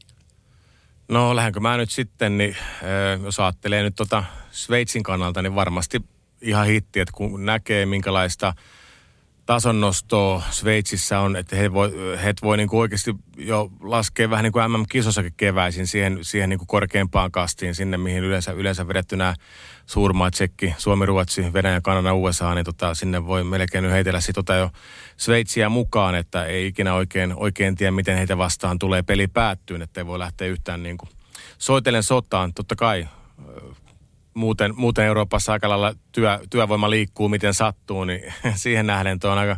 E: No lähdenkö mä nyt sitten, niin jos ajattelee nyt tota Sveitsin kannalta, niin varmasti ihan hitti, että kun näkee minkälaista – tasonnostoa Sveitsissä on, että he voi, he voi niin kuin oikeasti jo laskea vähän niin kuin MM-kisossakin keväisin siihen, siihen niin kuin korkeampaan kastiin, sinne mihin yleensä, yleensä vedetty nämä suurmaat, Tsekki, Suomi, Ruotsi, Venäjä, Kanada, USA, niin tota, sinne voi melkein heitellä sit tota jo Sveitsiä mukaan, että ei ikinä oikein, oikein tiedä, miten heitä vastaan tulee peli päättyyn, että ei voi lähteä yhtään niin kuin soitellen sotaan. Totta kai muuten, muuten Euroopassa aika lailla työ, työvoima liikkuu miten sattuu, niin siihen nähden tuo on aika,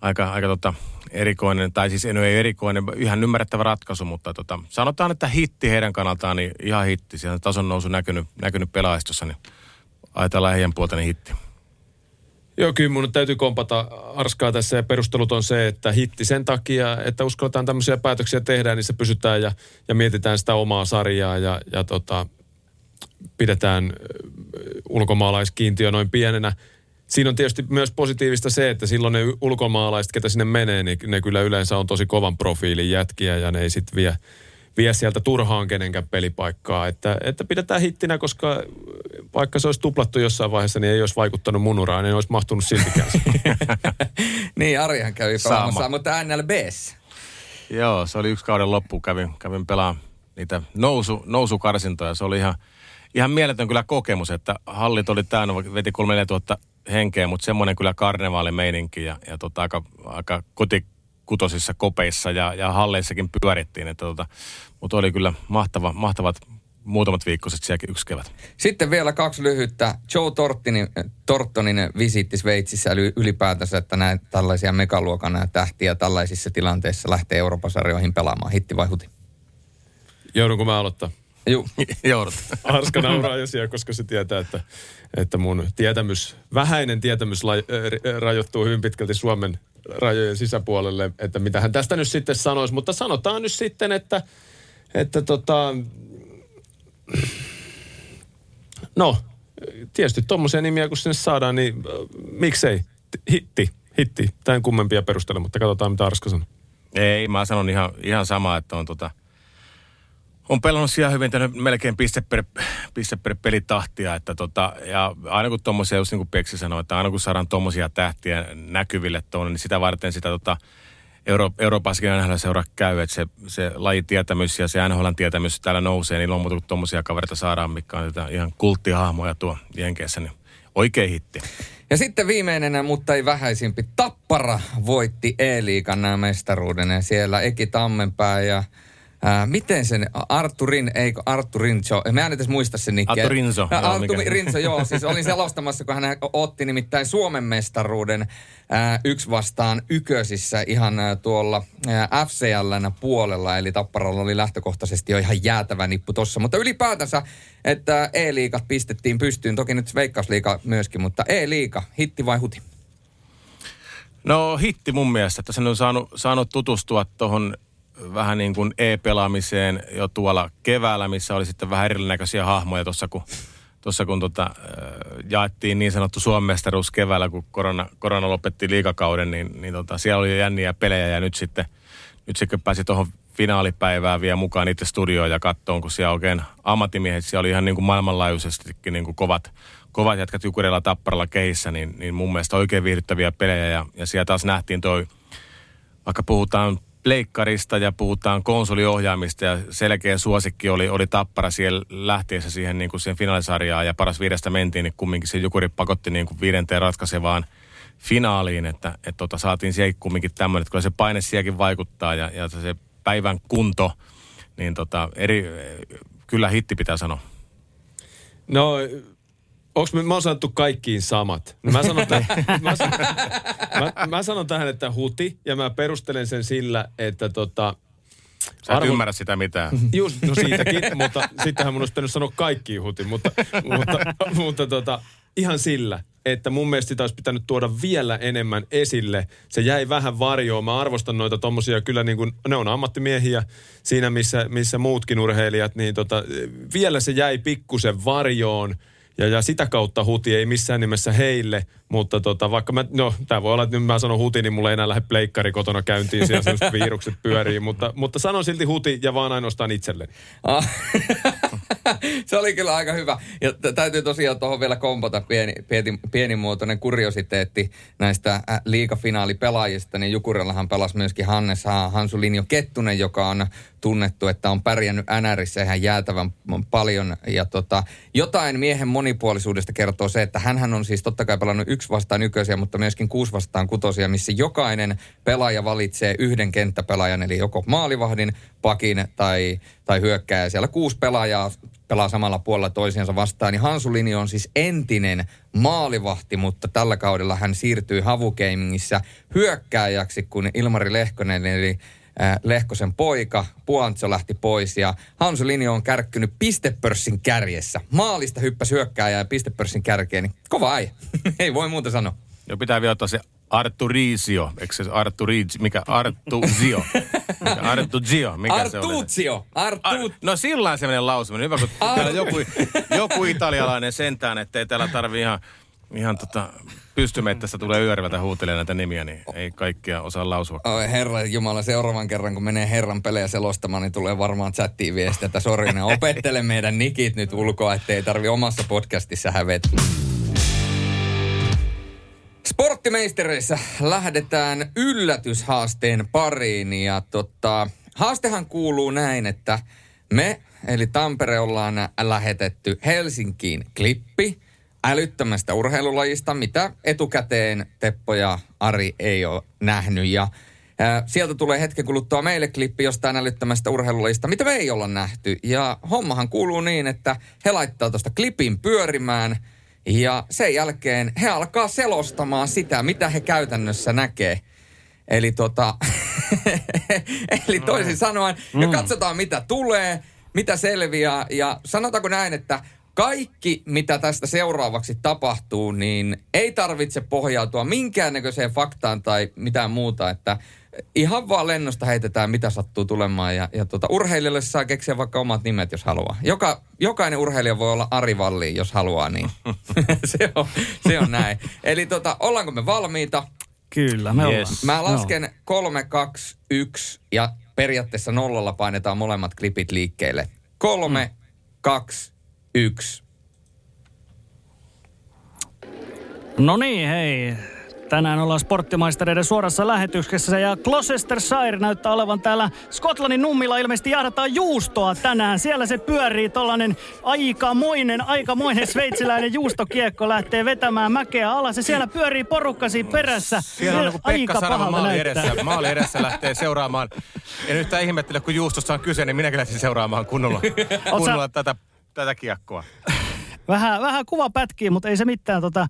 E: aika, aika tota erikoinen, tai siis en ei erikoinen, ihan ymmärrettävä ratkaisu, mutta tota, sanotaan, että hitti heidän kannaltaan, niin ihan hitti. Siellä on tason nousu näkynyt, näkynyt pelaajistossa, niin ajatellaan heidän puolta niin hitti.
C: Joo, kyllä mun täytyy kompata Arskaa tässä ja perustelut on se, että hitti sen takia, että uskalletaan tämmöisiä päätöksiä tehdä, niin se pysytään ja, ja mietitään sitä omaa sarjaa ja, ja tota, pidetään ulkomaalaiskiintiö noin pienenä. Siinä on tietysti myös positiivista se, että silloin ne ulkomaalaiset, ketä sinne menee, niin ne kyllä yleensä on tosi kovan profiilin jätkiä ja ne ei sitten vie, vie sieltä turhaan kenenkään pelipaikkaa. Että, että pidetään hittinä, koska vaikka se olisi tuplattu jossain vaiheessa, niin ei olisi vaikuttanut mun uraan, niin olisi mahtunut siltikään.
A: niin, Arihan kävi pelaamassa, mutta NLBs.
E: Joo, se oli yksi kauden loppu. Kävin, kävin pelaamaan niitä nousu, nousukarsintoja. Se oli ihan – ihan mieletön kyllä kokemus, että hallit oli täynnä, veti 3 tuhatta henkeä, mutta semmoinen kyllä karnevaalimeininki ja, ja tota, aika, aika kotikutosissa kopeissa ja, ja halleissakin pyörittiin. Että tota, mutta oli kyllä mahtava, mahtavat muutamat viikkoiset sielläkin yksi kevät.
A: Sitten vielä kaksi lyhyttä. Joe Tortinin, Tortonin visiitti Sveitsissä eli ylipäätänsä, että näin tällaisia megaluokan tähtiä tällaisissa tilanteissa lähtee Euroopan sarjoihin pelaamaan. Hitti vai huti?
C: Joudunko mä aloittaa?
A: Joo.
E: Joudut.
C: Arska nauraa jo siellä, koska se tietää, että, että mun tietämys, vähäinen tietämys la, rajoittuu hyvin pitkälti Suomen rajojen sisäpuolelle, että mitä hän tästä nyt sitten sanoisi. Mutta sanotaan nyt sitten, että, että tota, no, tietysti tuommoisia nimiä, kun sinne saadaan, niin äh, miksei? Hitti, hitti. Tämän kummempia perustelematta. Katsotaan, mitä Arska sanoo.
E: Ei, mä sanon ihan, ihan sama, että on tota, on pelannut siellä hyvin tehnyt melkein piste per, piste per pelitahtia, että tota, ja aina kun tuommoisia, just niin kuin Peksi sanoi, että aina kun saadaan tuommoisia tähtiä näkyville tuonne, niin sitä varten sitä tota, Euro, Euroopassakin NHL seura käy, että se, se lajitietämys ja se NHL tietämys täällä nousee, niin on muuta kuin tuommoisia kavereita saadaan, mikä on ihan kulttihahmoja tuo Jenkeissä, niin oikein hitti.
A: Ja sitten viimeinen, mutta ei vähäisimpi, Tappara voitti E-liikan mestaruuden ja siellä Eki Tammenpää ja Ää, miten sen, Arturin, eikö Arturinzo, mä en edes muista sen nikkiä.
E: Arturinzo.
A: Arturinzo, joo, siis olin selostamassa, kun hän otti nimittäin Suomen mestaruuden ää, yksi vastaan ykösissä ihan ää, tuolla ää, FCLn puolella, eli Tapparalla oli lähtökohtaisesti jo ihan jäätävä nippu tossa, mutta ylipäätänsä, että E-liikat pistettiin pystyyn, toki nyt Veikkausliiga myöskin, mutta E-liiga, hitti vai huti?
E: No hitti mun mielestä, että sen on saanut, saanut tutustua tuohon vähän niin kuin e-pelaamiseen jo tuolla keväällä, missä oli sitten vähän erinäköisiä hahmoja tuossa, kun, tossa, kun tota, jaettiin niin sanottu Suomestaruus keväällä, kun korona, korona lopetti liikakauden, niin, niin tota, siellä oli jo jänniä pelejä ja nyt sitten, nyt sitten pääsi tuohon finaalipäivään vielä mukaan itse studioon ja kattoon, kun siellä oikein ammattimiehet, siellä oli ihan niin kuin maailmanlaajuisestikin niin kuin kovat, kovat jätkät Jukureilla Tapparalla kehissä, niin, niin mun mielestä oikein viihdyttäviä pelejä ja, ja siellä taas nähtiin toi, vaikka puhutaan pleikkarista ja puhutaan konsoliohjaamista ja selkeä suosikki oli, oli Tappara siellä lähtiessä siihen, niin kuin siihen finaalisarjaan ja paras viidestä mentiin, niin kumminkin se Jukuri pakotti niin kuin viidenteen ratkaisevaan finaaliin, että, että tota, saatiin siellä kumminkin tämmöinen, että kyllä se paine sielläkin vaikuttaa ja, ja se päivän kunto, niin tota, eri, kyllä hitti pitää sanoa.
C: No Onks me, mä oon sanottu kaikkiin samat. No mä, sanon tähän, mä, sanon, mä, mä sanon tähän, että huti, ja mä perustelen sen sillä, että tota...
E: Sä et arvo... ymmärrä sitä mitään.
C: Just, no siitäkin, mutta sittenhän mun olisi pitänyt sanoa kaikkiin huti, mutta, mutta, mutta tota, ihan sillä, että mun mielestä sitä olisi pitänyt tuoda vielä enemmän esille. Se jäi vähän varjoon. Mä arvostan noita tommosia, kyllä niin kuin, ne on ammattimiehiä siinä, missä, missä muutkin urheilijat, niin tota, vielä se jäi pikkusen varjoon – ja, ja sitä kautta huti ei missään nimessä heille, mutta tota, vaikka mä, no tämä voi olla, että nyt mä sanon huti, niin mulla ei enää lähde pleikkari kotona käyntiin, siellä virukset pyörii, mutta, mutta sanon silti huti ja vaan ainoastaan itselleni. Ah.
A: se oli kyllä aika hyvä. Ja t- täytyy tosiaan tuohon vielä kompata pieni, pieni, pienimuotoinen kuriositeetti näistä äh, liigafinaalipelaajista. Niin Jukurillahan pelasi myöskin Hannes Hansu Linjo Kettunen, joka on tunnettu, että on pärjännyt NRissä ihan jäätävän paljon. Ja tota, jotain miehen monipuolisuudesta kertoo se, että hän on siis totta kai pelannut yksi vastaan yköisiä, mutta myöskin kuusi vastaan kutosia, missä jokainen pelaaja valitsee yhden kenttäpelaajan, eli joko maalivahdin, pakin tai, tai hyökkääjä. Siellä kuusi pelaajaa pelaa samalla puolella toisiansa vastaan. Niin Hansu Linjo on siis entinen maalivahti, mutta tällä kaudella hän siirtyi Havukeimingissa hyökkääjäksi, kun Ilmari Lehkonen, eli äh, Lehkosen poika, Puantso lähti pois ja Hansu Linjo on kärkkynyt pistepörssin kärjessä. Maalista hyppäsi hyökkääjä ja pistepörssin kärkeen, niin kova äijä. Ei voi muuta sanoa.
E: Jo pitää vielä ottaa se Arturizio, eikö se Arturizio, mikä Artuzio? Mikä Artuzio, mikä
A: Artuzio.
E: se
A: oli? Artuzio.
E: Ar- no sillä on sellainen lausuminen. Hyvä, kun Ar- täällä joku, joku italialainen sentään, ettei täällä tarvi ihan, ihan tota, pystymettässä tulee yörivältä huutelemaan näitä nimiä, niin ei kaikkia osaa lausua.
A: Oi herra Jumala, seuraavan kerran kun menee herran pelejä selostamaan, niin tulee varmaan chattiin viestiä, että sori, ne opettele meidän nikit nyt ulkoa, ettei tarvi omassa podcastissa hävetä. Sporttimeistereissä lähdetään yllätyshaasteen pariin ja tota, haastehan kuuluu näin, että me eli Tampere ollaan lähetetty Helsinkiin klippi älyttömästä urheilulajista, mitä etukäteen Teppo ja Ari ei ole nähnyt ja sieltä tulee hetken kuluttua meille klippi jostain älyttömästä urheilulajista, mitä me ei olla nähty. Ja hommahan kuuluu niin, että he laittaa tuosta klipin pyörimään – ja sen jälkeen he alkaa selostamaan sitä, mitä he käytännössä näkee. Eli tota, eli toisin sanoen, mm. ja katsotaan mitä tulee, mitä selviää. Ja sanotaanko näin, että kaikki, mitä tästä seuraavaksi tapahtuu, niin ei tarvitse pohjautua minkäännäköiseen faktaan tai mitään muuta. Että ihan vaan lennosta heitetään, mitä sattuu tulemaan. Ja, ja tota, urheilijalle saa keksiä vaikka omat nimet, jos haluaa. Joka, jokainen urheilija voi olla Ari Valli, jos haluaa, niin se, on, se on näin. Eli tota, ollaanko me valmiita?
B: Kyllä, me
E: Yes.
B: ollaan.
A: Mä lasken 3, 2, 1 ja periaatteessa nollalla painetaan molemmat klipit liikkeelle. 3, 2, 1.
B: No niin, hei. Tänään ollaan sporttimaistereiden suorassa lähetyksessä ja Gloucestershire näyttää olevan täällä Skotlannin nummilla. Ilmeisesti jahdataan juustoa tänään. Siellä se pyörii tollanen aikamoinen, aikamoinen sveitsiläinen juustokiekko lähtee vetämään mäkeä alas. Ja siellä pyörii porukka siinä perässä.
E: Siellä on joku Pekka
B: pahalta
E: maali
B: näyttää.
E: edessä. Maali edessä lähtee seuraamaan. En yhtään ihmettele, kun juustossa on kyse, niin minäkin lähtisin seuraamaan kunnolla, kunnolla tätä, tätä kiekkoa.
B: Vähän, vähän kuva pätkii, mutta ei se mitään. Tota,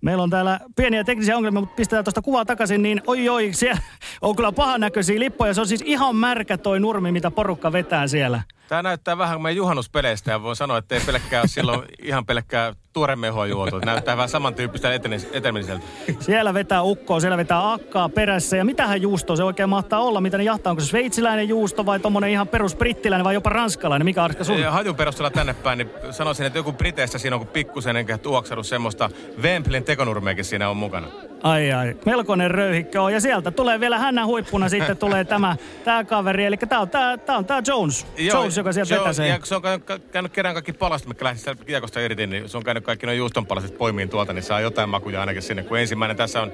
B: meillä on täällä pieniä teknisiä ongelmia, mutta pistetään tuosta kuvaa takaisin, niin oi oi, siellä on kyllä pahan näköisiä lippoja. Se on siis ihan märkä toi nurmi, mitä porukka vetää siellä.
E: Tämä näyttää vähän meidän juhannuspeleistä ja voin sanoa, että ei pelkkää silloin ihan pelkkää tuore mehoa juotu. Näyttää vähän samantyyppistä etenis- etenemiseltä.
B: Siellä vetää ukkoa, siellä vetää akkaa perässä. Ja mitähän juusto se oikein mahtaa olla? Mitä ne jahtaa? Onko se sveitsiläinen juusto vai tommonen ihan perus brittiläinen vai jopa ranskalainen? Mikä Arska sun?
E: Hajun perusteella tänne päin, niin sanoisin, että joku Briteissä siinä on kuin pikkusen enkä tuoksanut semmoista Wemblin tekonurmeakin siinä on mukana.
B: Ai ai, melkoinen röyhikkö on. Ja sieltä tulee vielä hännän huippuna sitten tulee tämä, tämä kaveri. Eli tämä on tämä, tämä on tämä Jones. Jones, joka sieltä
E: Joo,
B: vetäsee.
E: Ja se on käynyt, käynyt kerran kaikki palastot, mitkä lähti sieltä kiekosta irti, niin se on käynyt kaikki nuo juuston palaset poimiin tuolta, niin saa jotain makuja ainakin sinne. Kun ensimmäinen tässä on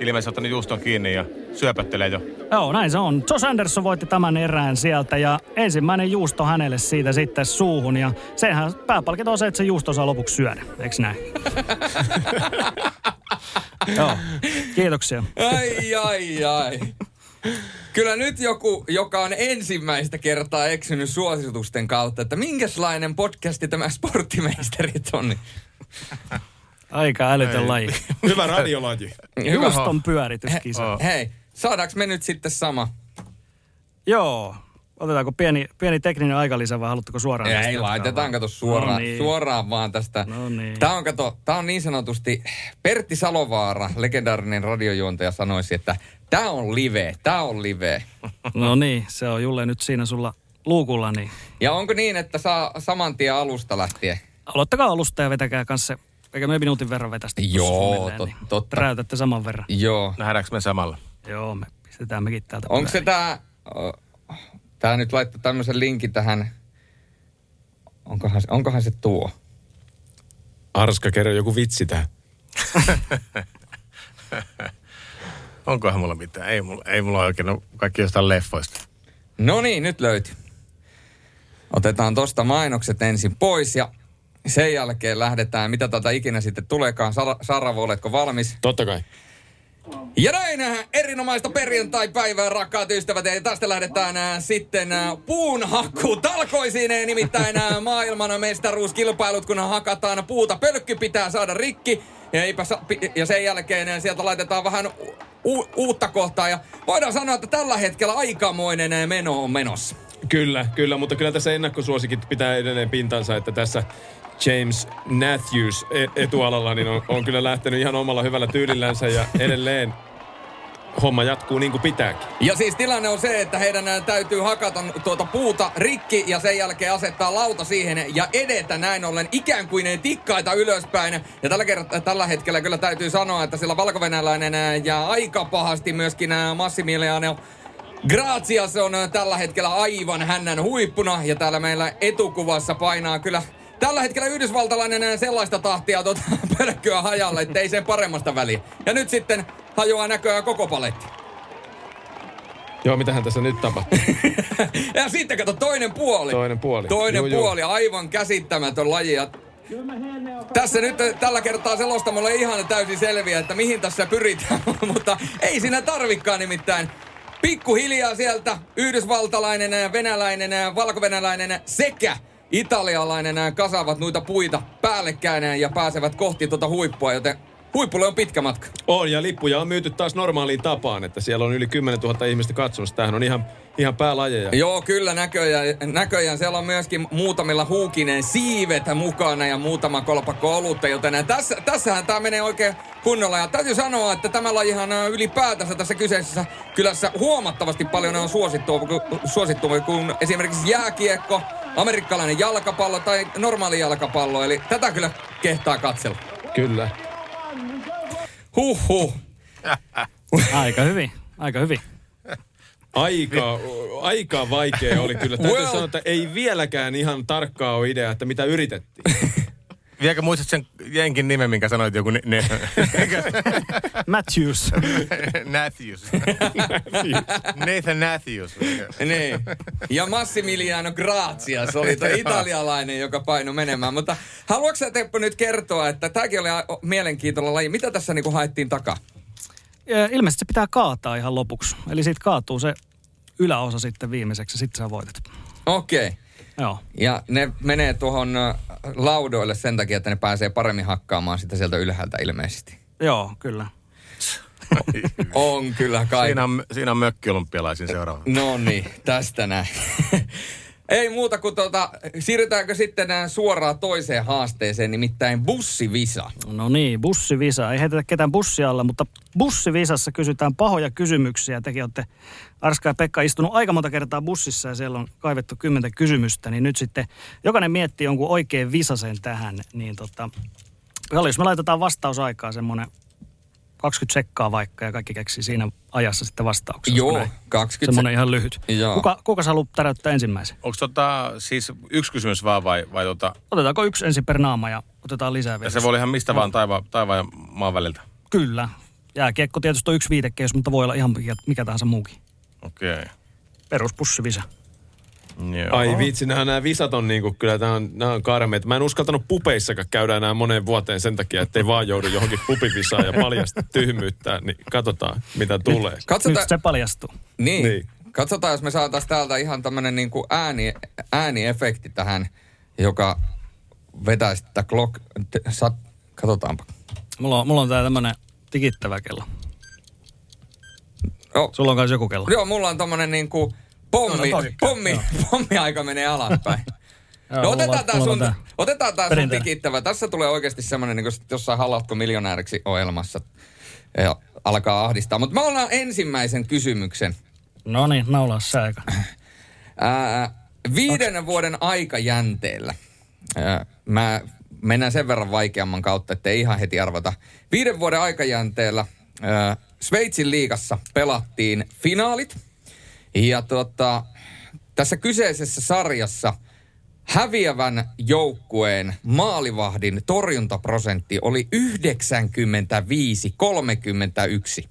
E: ilmeisesti ottanut juuston kiinni ja syöpöttelee jo.
B: Joo, näin se on. Josh Anderson voitti tämän erään sieltä ja ensimmäinen juusto hänelle siitä sitten suuhun. Ja sehän pääpalkinto on se, että se juusto saa lopuksi syödä. Eikö näin? Joo, kiitoksia.
A: Ai, ai, ai. Kyllä nyt joku, joka on ensimmäistä kertaa eksynyt suositusten kautta, että minkälainen podcasti tämä sporttimeisterit on. niin
B: Aika älytön laji.
C: Hyvä radiolaji.
A: Hyvä.
B: Juuston pyörityskisa.
E: Oh.
A: Hei, saadaanko me nyt sitten sama?
B: Joo. Otetaanko pieni, pieni tekninen aikalisä vai haluatteko suoraan?
A: Ei,
B: jatkaa
A: laitetaan kato suoraan,
B: No niin.
A: suoraan vaan tästä.
B: No niin.
A: Tämä on, kato, tää on niin sanotusti, Pertti Salovaara, legendaarinen radiojuontaja, sanoisi, että tämä on live, tämä on live.
B: No niin, se on Julle nyt siinä sulla luukulla, niin
A: Ja onko niin, että saa saman tien alusta lähtien?
B: aloittakaa alusta ja vetäkää kanssa, eikä me minuutin verran vetästä.
A: Joo, tot-
B: niin
A: totta.
B: Räytätte saman verran.
A: Joo.
E: Nähdäänkö me samalla?
B: Joo, me pistetään mekin täältä
A: Onko se tämä, tämä nyt laittaa tämmöisen linkin tähän, onkohan se, onkohan se tuo?
C: Arska, kerro joku vitsi tähän.
E: Onkohan mulla mitään? Ei mulla, ei mulla oikein ole kaikki jostain leffoista.
A: No niin, nyt löytyy. Otetaan tosta mainokset ensin pois ja sen jälkeen lähdetään, mitä tätä ikinä sitten tuleekaan. Sara, Saravo, oletko valmis?
C: Totta kai.
A: Ja näin äh, erinomaista perjantai-päivää, rakkaat ystävät. Ja tästä lähdetään äh, sitten äh, puunhakku talkoisiin. äh, Nimittäin äh, maailman mestaruuskilpailut, kun hakataan puuta. Pölkky pitää saada rikki. Ja, eipä sa- ja sen jälkeen sieltä laitetaan vähän u- uutta kohtaa. Ja voidaan sanoa, että tällä hetkellä aikamoinen meno on menossa.
C: Kyllä, kyllä, mutta kyllä tässä ennakkosuosikit pitää edelleen pintansa, että tässä James Matthews e- etualalla niin on, on kyllä lähtenyt ihan omalla hyvällä tyylillänsä ja edelleen homma jatkuu niin kuin pitääkin.
A: Ja siis tilanne on se, että heidän täytyy hakata tuota puuta rikki ja sen jälkeen asettaa lauta siihen ja edetä näin ollen ikään kuin ne tikkaita ylöspäin. Ja tällä, kertaa, tällä hetkellä kyllä täytyy sanoa, että sillä valkovenäläinen ja aika pahasti myöskin Massimiliano se on tällä hetkellä aivan hännän huippuna ja täällä meillä etukuvassa painaa kyllä Tällä hetkellä yhdysvaltalainen ää, sellaista tahtia tuota pölkkyä hajalle, että ei sen paremmasta väliä. Ja nyt sitten hajoaa näköjään koko paletti.
C: Joo, mitähän tässä nyt tapahtuu?
A: ja sitten kato toinen puoli.
C: Toinen puoli.
A: Toinen
C: Juu, juu.
A: puoli, aivan käsittämätön laji. Ja tässä nyt tällä kertaa selostamolle ihan täysin selviä, että mihin tässä pyritään, mutta ei siinä tarvikkaan nimittäin. Pikkuhiljaa sieltä yhdysvaltalainen, venäläinen, valkovenäläinen sekä italialainen äh, kasaavat noita puita päällekkäin ja pääsevät kohti tuota huippua, joten huippulle on pitkä matka.
C: On, ja lippuja on myyty taas normaaliin tapaan, että siellä on yli 10 000 ihmistä katsomassa. Tämähän on ihan, ihan päälajeja.
A: Joo, kyllä näköjään, näköjään. Siellä on myöskin muutamilla huukinen siivet mukana ja muutama kolpakko olutta, joten tässä, tässähän tämä menee oikein kunnolla. Ja täytyy sanoa, että tämä lajihan on ylipäätänsä tässä kyseisessä kylässä huomattavasti paljon on suosittua, suosittua kuin esimerkiksi jääkiekko, amerikkalainen jalkapallo tai normaali jalkapallo. Eli tätä kyllä kehtaa katsella.
C: Kyllä.
A: Huhhuh.
B: Aika hyvin, aika hyvin.
C: Aika, aika vaikea oli kyllä. Täytyy
A: Well.
C: sanoa, että ei vieläkään ihan tarkkaa ole idea, että mitä yritettiin.
E: Vieläkö muistat sen jenkin nimen, minkä sanoit joku ne, ne,
B: Matthews.
E: Matthews. Nathan Matthews.
A: Niin. Ja Massimiliano Grazias oli tuo italialainen, joka painoi menemään. Mutta haluatko sä Teppo nyt kertoa, että tämäkin oli mielenkiintoinen laji. Mitä tässä niinku haettiin takaa?
B: Ja Ilmeisesti se pitää kaataa ihan lopuksi. Eli siitä kaatuu se yläosa sitten viimeiseksi ja sitten sä voitat.
A: Okei. Okay.
B: Joo.
A: Ja ne menee tuohon laudoille sen takia, että ne pääsee paremmin hakkaamaan sitä sieltä ylhäältä ilmeisesti.
B: Joo, kyllä.
A: On kyllä kai.
E: Siinä on, siinä on mökkiolympialaisin seuraava.
A: No niin, tästä näin. Ei muuta kuin tuota, siirrytäänkö sitten suoraan toiseen haasteeseen, nimittäin bussivisa.
B: No niin, bussivisa. Ei heitetä ketään bussia alla, mutta bussivisassa kysytään pahoja kysymyksiä. Tekin olette Arska ja Pekka istunut aika monta kertaa bussissa ja siellä on kaivettu kymmentä kysymystä. Niin nyt sitten jokainen miettii jonkun oikein visasen tähän. Niin tota, jos me laitetaan vastausaikaa semmoinen 20 sekkaa vaikka ja kaikki keksii siinä ajassa sitten vastauksen.
A: Joo,
B: olisiko näin?
A: 20
B: Semmoinen ihan lyhyt.
A: Joo.
B: Kuka, kuka sä haluat täräyttää ensimmäisen?
E: Onko tota, siis yksi kysymys vaan vai, vai tota,
B: Otetaanko yksi ensin per naama ja otetaan lisää vielä?
E: ja se voi olla ihan mistä vaan taivaan, taivaan ja maan väliltä?
B: Kyllä. Jääkiekko tietysti on yksi viitekeys, mutta voi olla ihan mikä, mikä tahansa muukin.
E: Okei. Okay.
B: Peruspussivisa.
E: Joo.
C: Ai vitsi, nämä, nämä visat on niinku, kyllä nämä on, nämä on karmeita. Mä en uskaltanut pupeissakaan käydä enää moneen vuoteen sen takia, ettei vaan joudu johonkin pupivisaan ja paljasta tyhmyyttää. Niin katsotaan, mitä tulee.
A: Katsotaan,
B: Nyt se paljastuu.
A: niin,
C: Niin.
A: katsotaan, jos me saataisiin täältä ihan tämmöinen niin kuin ääni, ääniefekti tähän, joka vetäisi tätä clock... t- Sa, katsotaanpa.
B: Mulla on, mulla on tää tämmönen tikittävä kello.
A: Joo,
B: Sulla on kanssa joku kello.
A: Joo, mulla on tommonen niinku pommi,
B: No, no,
A: pommi, pommi aika menee alaspäin. No otetaan tää
B: on
A: sun, otetaan tää sun tikittävä. Tässä tulee oikeasti semmonen niinku sit jossain haluatko miljonääriksi ohjelmassa. Ja alkaa ahdistaa. Mutta me ollaan ensimmäisen kysymyksen.
B: No niin, naulaa se aika.
A: Ää, viiden vuoden aikajänteellä. Ää, mä mennään sen verran vaikeamman kautta, ettei ihan heti arvata. Viiden vuoden aikajänteellä ää, Sveitsin liigassa pelattiin finaalit. Ja tota, tässä kyseisessä sarjassa häviävän joukkueen maalivahdin torjuntaprosentti oli 95-31.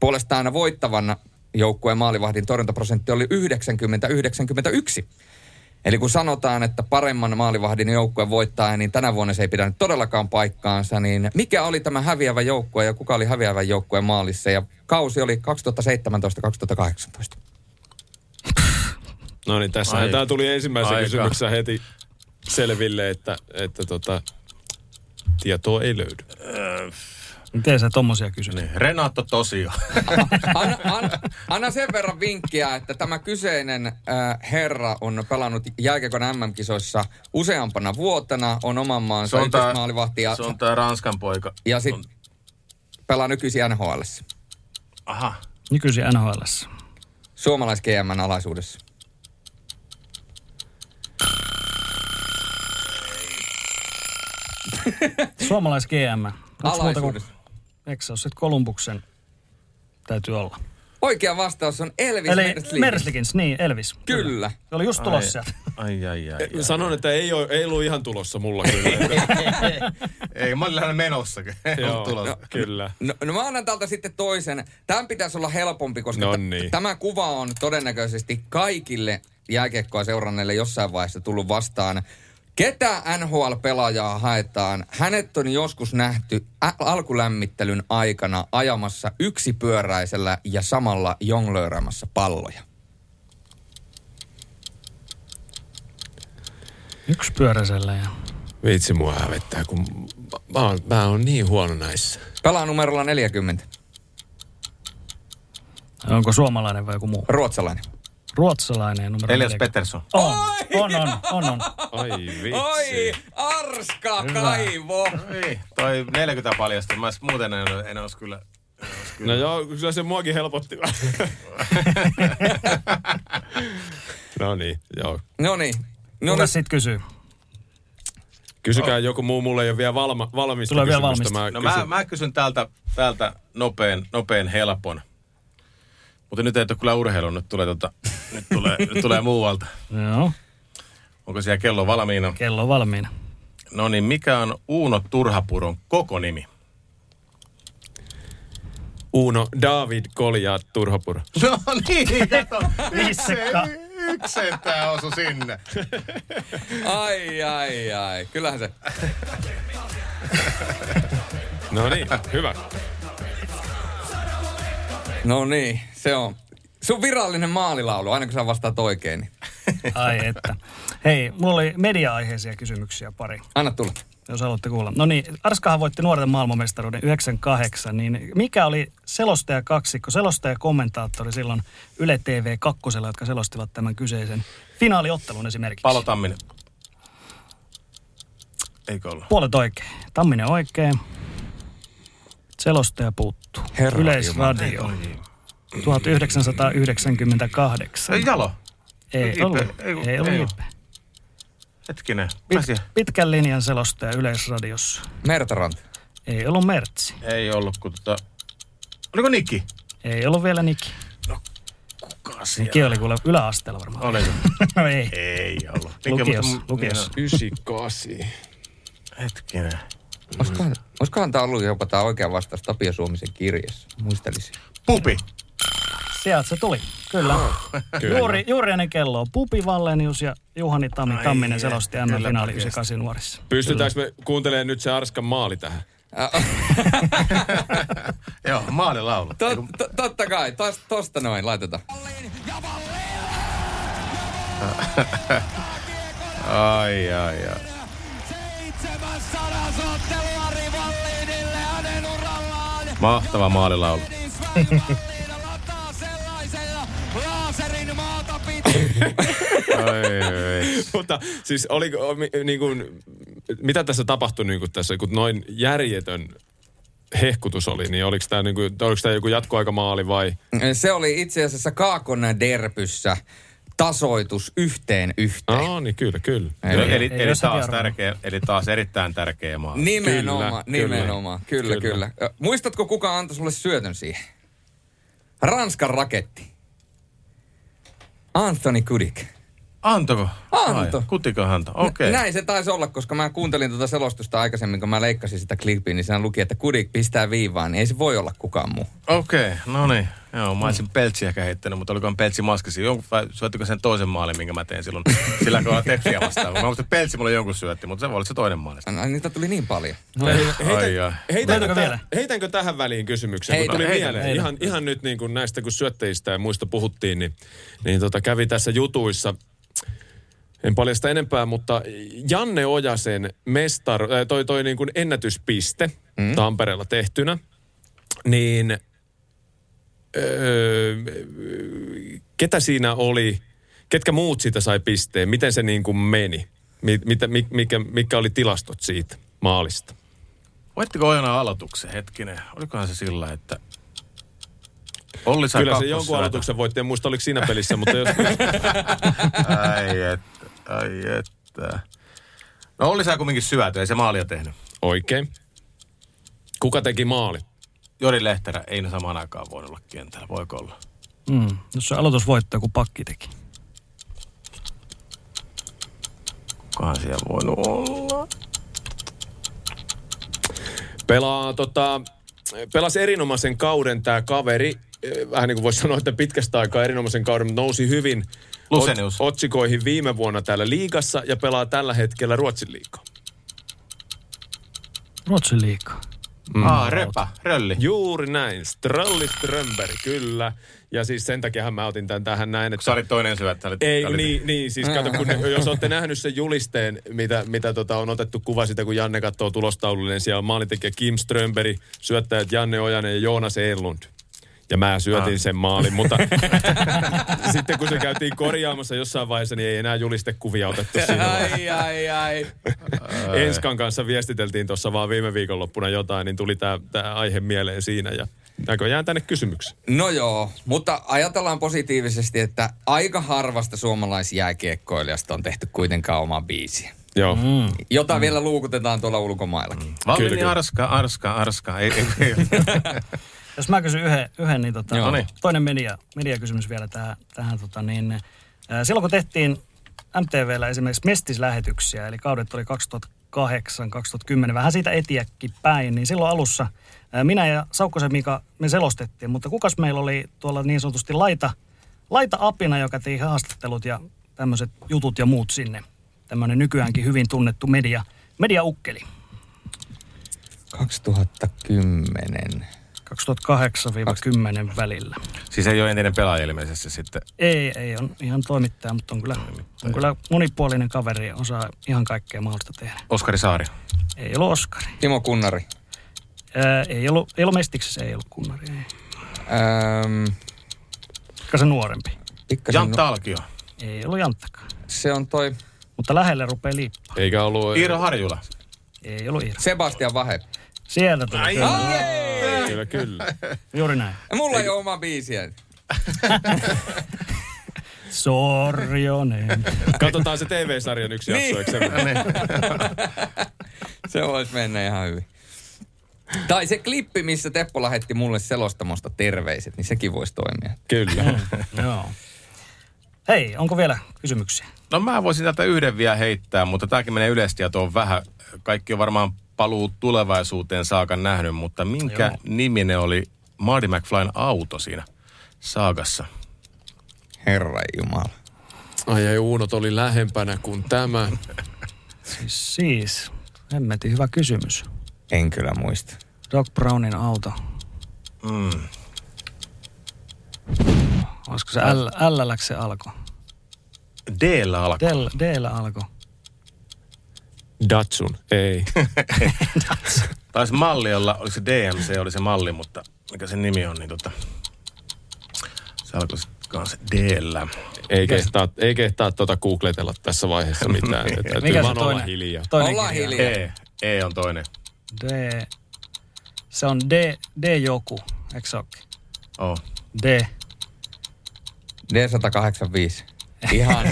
A: Puolestaan voittavan joukkueen maalivahdin torjuntaprosentti oli 90-91. Eli kun sanotaan, että paremman maalivahdin joukkue voittaa, niin tänä vuonna se ei pidä todellakaan paikkaansa, niin mikä oli tämä häviävä joukkue ja kuka oli häviävän joukkueen maalissa? Ja kausi oli 2017-2018.
C: No niin, tässä tämä tuli ensimmäisen
E: aika.
C: kysymyksessä heti selville, että, että tota, tietoa ei löydy.
B: Miten sä tommosia kysyt?
E: Niin. Renato Tosio.
A: Anna, anna, anna sen verran vinkkiä, että tämä kyseinen äh, herra on pelannut jääkiekon MM-kisoissa useampana vuotena, on oman maansa
E: Se on tää,
A: ykkösmaalivahti ja,
E: se on tää Ranskan poika.
A: ja sitten pelaa nykyisin NHL.
E: Aha.
B: Nykyisin NHL.
A: Suomalais GMn alaisuudessa.
B: Suomalais GM.
A: Alaisuudessa.
B: eikö se ole sit Kolumbuksen? Täytyy olla.
A: Oikea vastaus on Elvis
B: Eli
A: Merslik.
B: Merslikins, niin Elvis.
A: Kyllä.
B: Se oli just tulossa sieltä.
E: Ai, ai, ai. ai.
C: Sanon, että ei, ole, ei ollut ihan tulossa mulla kyllä.
E: Ei, mä olin lähinnä menossa.
C: Joo,
E: tulossa.
C: no, kyllä.
A: No, no mä annan täältä sitten toisen. Tämän pitäisi olla helpompi, koska
C: No
A: t-
C: niin.
A: tämä kuva on todennäköisesti kaikille jääkiekkoa seuranneille jossain vaiheessa tullut vastaan. Ketä NHL-pelaajaa haetaan? Hänet on joskus nähty ä- alkulämmittelyn aikana ajamassa yksipyöräisellä ja samalla jonglööraamassa palloja.
B: Yksi pyöräisellä ja...
C: Vitsi mua hävettää, kun mä oon, mä oon niin huono näissä.
A: Pelaa numerolla 40.
B: Onko suomalainen vai joku muu?
A: Ruotsalainen.
B: Ruotsalainen numero
E: Elias
B: 40.
E: Pettersson.
B: On, on, on, on, on.
C: Ai vitsi.
A: Oi, Arska
B: Hyvä.
A: kaivo.
E: Ei, toi 40 paljasta. Mä muuten en, en olisi kyllä... kyllä.
C: No joo, kyllä se muakin helpotti no niin, joo.
A: No niin. No
B: Kuka sitten kysyy?
C: Kysykää joku muu, mulle ei ole vielä valma, valmista
B: Tulee vielä valmista.
C: Mä
E: No
C: kysyn.
E: mä, mä kysyn täältä, täältä nopean, nopean helpon. Mutta nyt ei ole kyllä urheilu, nyt tulee, tota, nyt tulee, nyt tulee muualta.
B: Joo,
E: Onko siellä kello valmiina?
B: kello valmiina.
E: No niin, mikä on Uuno Turhapuron koko nimi?
C: Uno David Goliath Turhapuro.
E: No niin, kato. Yksi sentää osu sinne.
A: Ai, ai, ai. Kyllähän se.
C: No niin, hyvä.
A: No niin, se on. Sun virallinen maalilaulu, aina kun sä vastaat oikein, niin
B: Ai että. Hei, mulla oli media-aiheisia kysymyksiä pari,
A: anna tulla.
B: jos haluatte kuulla. No niin, Arskahan voitti nuorten maailmanmestaruuden 98, niin mikä oli selostaja kaksikko, selostaja kommentaattori silloin Yle TV kakkosella, jotka selostivat tämän kyseisen finaaliottelun esimerkiksi?
E: Palo Tamminen. Eikö ollut?
B: Puolet oikein. Tamminen oikein. Selostaja puuttuu.
A: Herra
B: Yleisradio. 1998.
E: Ei Jalo.
B: Ei
E: Ipe.
B: ollut.
E: Ei kun-
B: Ei ollut
E: ei
B: Ipe.
E: Hetkinen.
B: Pit,
E: Pit-
B: pitkän linjan selostaja Yleisradiossa.
A: Mertarant.
B: Ei ollut Mertsi.
E: ei ollut, kun tota... Oliko Nikki?
B: Ei ollut vielä Niki.
E: Kuka
B: Niki oli kuule yläasteella varmaan.
E: Oliko?
B: no ei.
E: Ei ollut.
B: Lukios,
E: mutta-
B: lukios.
E: niin,
C: 98.
E: no, Hetkinen.
A: Olisikohan, olisikohan tämä ollut jopa tämä oikea vastaus Tapio Suomisen kirjassa? Muistelisin.
E: Pupi.
B: Sieltä se tuli. Kyllä.
C: Kyllä.
B: Juuri, juuri ennen kelloa. Pupi Vallenius ja Juhani Tammi
E: Ai
B: Tamminen selosti MM-finaali
E: oikeesti.
B: 98 nuorissa.
C: Pystytäänkö me kuuntelemaan nyt se Arskan maali tähän?
E: Joo, maalilaulu.
A: Tot, to, totta kai, tos, tosta noin laitetaan.
E: Ai, ai, ai.
D: 700 ottelua Rivallinille hänen urallaan.
E: Mahtava maalilaulu.
C: Mutta siis oliko, niin kuin, mitä tässä tapahtui niin kuin tässä, kun noin järjetön hehkutus oli, niin oliko tämä, niin kuin, oliko tämä joku jatkoaikamaali vai?
A: Se oli itse asiassa Kaakon derpyssä tasoitus yhteen yhteen.
C: Aa, niin kyllä, kyllä.
A: Eli-
E: Eli, eli, eli, taas tärkeä, eli taas erittäin tärkeä maali.
A: Nimenomaan,
C: Kyllä, kyllä.
A: nimenomaan. Kyllä, kyllä.
C: Kyllä.
A: kyllä. Muistatko, kuka antoi sulle syötön siihen? Ranskan raketti. Anthony Kudik.
E: Antako?
A: Anto.
E: Ai, kutiko häntä? Okei.
A: Näin se taisi olla, koska mä kuuntelin tuota selostusta aikaisemmin, kun mä leikkasin sitä klippiä, niin siinä luki, että Kudik pistää viivaan, niin ei se voi olla kukaan muu.
E: Okei, no niin. Joo, mä olisin peltsiä ehkä heittänyt, mutta olikohan peltsi maskasi. Jonkun, vai syöttikö sen toisen maalin, minkä mä tein silloin sillä kohdalla tepsiä vastaan. Mä muistan, että peltsi mulle jonkun syötti, mutta se voi olla se toinen maali.
A: Ai, Niitä tuli niin paljon.
E: Ai.
C: Heitänkö,
B: Löytyykö
C: täh-
B: vielä?
C: heitänkö tähän väliin kysymyksen?
A: Heitä,
C: kun tuli
E: heitä,
C: mieleen.
B: heitä.
C: Ihan, ihan nyt niin kuin näistä kun syötteistä ja muista puhuttiin, niin, niin tota, kävi tässä jutuissa, en paljasta enempää, mutta Janne Ojasen mestar, äh, toi, toi niin kuin ennätyspiste mm. Tampereella tehtynä, niin öö, ketä siinä oli, ketkä muut siitä sai pisteen, miten se niin kuin meni, Mi, mitä, mi- mikä, mikä oli tilastot siitä maalista?
E: Voittiko Ojana aloituksen hetkinen? Olikohan se sillä, että Olli sai
C: Kyllä se jonkun aloituksen voitti, en muista oliko siinä pelissä, mutta jos...
E: Ai että, ai että. No Olli sai kumminkin syötyä, ei se maalia tehnyt.
C: Oikein. Kuka teki maali?
E: Jori Lehterä ei ne samaan aikaan voinut olla kentällä, voiko olla?
B: Mm. Jos se aloitusvoitto joku pakki teki.
E: Kukahan siellä voinut olla?
C: Pelaa tota, pelasi erinomaisen kauden tämä kaveri. Eh, Vähän niin kuin voisi sanoa, että pitkästä aikaa erinomaisen kauden, mutta nousi hyvin
E: Lusenius.
C: otsikoihin viime vuonna täällä liigassa ja pelaa tällä hetkellä Ruotsin liigaa.
B: Ruotsin liikaa.
E: Mm. Ah, Repä, Rölli.
C: Juuri näin. Strolli Strömberg, kyllä. Ja siis sen takia mä otin tämän tähän näin, että...
E: Sä olit toinen syöttä. olit-
C: Ei,
E: olit-
C: niin, niin, siis kato, kun ne, jos olette nähnyt sen julisteen, mitä, mitä tota, on otettu kuva sitä, kun Janne katsoo tulostaululle, niin siellä on maalintekijä Kim Strömberg, syöttäjät Janne Ojanen ja Joonas Enlund. Ja mä syötin sen maalin, mutta sitten kun se käytiin korjaamassa jossain vaiheessa, niin ei enää julistekuvia otettu siinä.
A: Ai, ai, ai.
C: Enskan kanssa viestiteltiin tuossa vaan viime viikonloppuna jotain, niin tuli tämä aihe mieleen siinä ja näköjään tänne kysymyksiä.
A: No joo, mutta ajatellaan positiivisesti, että aika harvasta suomalaisjääkiekkoilijasta on tehty kuitenkaan oma biisi.
C: Joo. Mm.
A: Jota mm. vielä luukutetaan tuolla ulkomaillakin. Mm.
E: Valmini arska, arska, arska. Ei, ei, ei.
B: Jos mä kysyn yhden, yhden niin, tota,
A: Joo.
B: niin toinen media, mediakysymys vielä tähän. tähän tota, niin, ää, silloin kun tehtiin MTVllä esimerkiksi mestislähetyksiä, eli kaudet oli 2008-2010, vähän siitä etiäkki päin, niin silloin alussa ää, minä ja Saukkosen Mika me selostettiin, mutta kukas meillä oli tuolla niin sanotusti laita, laita apina, joka teki haastattelut ja tämmöiset jutut ja muut sinne. Tämmöinen nykyäänkin hyvin tunnettu media, mediaukkeli.
A: 2010.
B: 2008-10 välillä.
E: Siis ei ole entinen pelaaja ilmeisesti sitten.
B: Ei, ei on ihan toimittaja, mutta on kyllä, on kyllä monipuolinen kaveri ja osaa ihan kaikkea mahdollista tehdä.
E: Oskari Saari.
B: Ei ollut Oskari.
A: Timo Kunnari.
B: Ää, ei, ollut, ei ollut Mestiksessä, ei ollut Kunnari. Ei. Ehkä se nuorempi.
A: pikkasen
E: Jantta Alkio.
B: Ei ollut Janttakaan.
A: Se on toi
B: Mutta lähelle rupeaa liippaa.
C: Eikä ollut...
E: Iiro Harjula.
B: Ei ollut Iiro.
A: Sebastian Vahe.
B: Sieltä tuli. Kyllä.
C: Kyllä, kyllä.
B: Juuri näin.
A: Mulla ei ole oma biisiä.
B: Sorjonen.
C: Katsotaan se TV-sarjan yksi jakso,
A: Niin.
C: eikö se?
A: Se voisi mennä ihan hyvin. Tai se klippi, missä Teppo lähetti mulle selostamosta terveiset, niin sekin voisi toimia.
C: Kyllä.
B: Joo. Hei, onko vielä kysymyksiä?
E: No mä voisin tätä yhden vielä heittää, mutta tämäkin menee yleistietoon vähän. Kaikki on varmaan paluu tulevaisuuteen saakka nähnyt, mutta minkä
B: Joo.
E: niminen oli Marty McFlyn auto siinä saagassa?
A: Herra Jumala.
C: Ai ei, Uunot oli lähempänä kuin tämä.
B: Siis, siis hemmetin hyvä kysymys.
A: En kyllä muista.
B: Doc Brownin auto.
E: Mm.
B: Olisiko se L, L se alko?
E: D-llä alkaa.
B: D, D alko.
C: Datsun. Ei.
E: Taisi malli olla, oliko se DMC, oli se malli, mutta mikä sen nimi on, niin tota, se alkoi sitten kanssa D-llä.
C: Ei kehtaa, ei kehtaa tuota googletella tässä vaiheessa mitään. Täytyy
B: Mikä se
C: vaan olla
B: toinen?
C: hiljaa.
B: Toinen kirja.
A: hiljaa.
E: E. E on toinen.
B: D. Se on D, D joku, eikö se ookin?
E: Oh.
B: D.
A: D185. Ihan.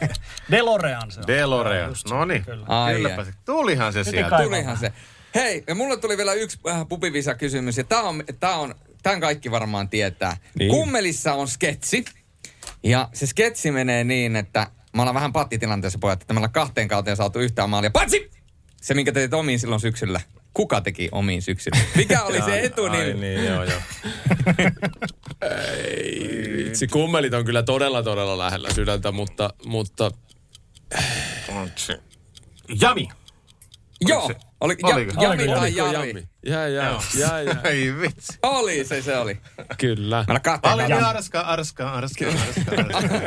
B: DeLorean se on.
E: DeLorean. No niin,
B: kyllä.
A: Ai
E: kylläpä se. Tulihan se sieltä.
B: kai-
A: Tulihan se. Hei, ja mulle tuli vielä yksi äh, pupivisa kysymys, ja tää on, tää on, tämän kaikki varmaan tietää.
C: Niin.
A: Kummelissa on sketsi, ja se sketsi menee niin, että mä ollaan vähän pattitilanteessa pojat, että me ollaan kahteen kauteen saatu yhtään maalia. Patsi! Se, minkä teit omiin silloin syksyllä. Kuka teki omiin syksyllä? Mikä oli se
E: Ai
A: etunimi?
E: niin, joo, joo.
C: Vitsi, kummelit on kyllä todella, todella lähellä sydäntä, mutta, mutta
E: Jami.
A: Joo,
E: se-
A: oli, ja,
E: oliko?
A: Jami
B: Oliko
A: tai
C: Oliko
A: Jari.
C: Jami? Jää, jää, jää, jää.
E: Ei vitsi.
A: Oli se, se oli.
C: Kyllä.
A: Mä kahteen kauteen.
E: arska, arska, arska, arska, arska.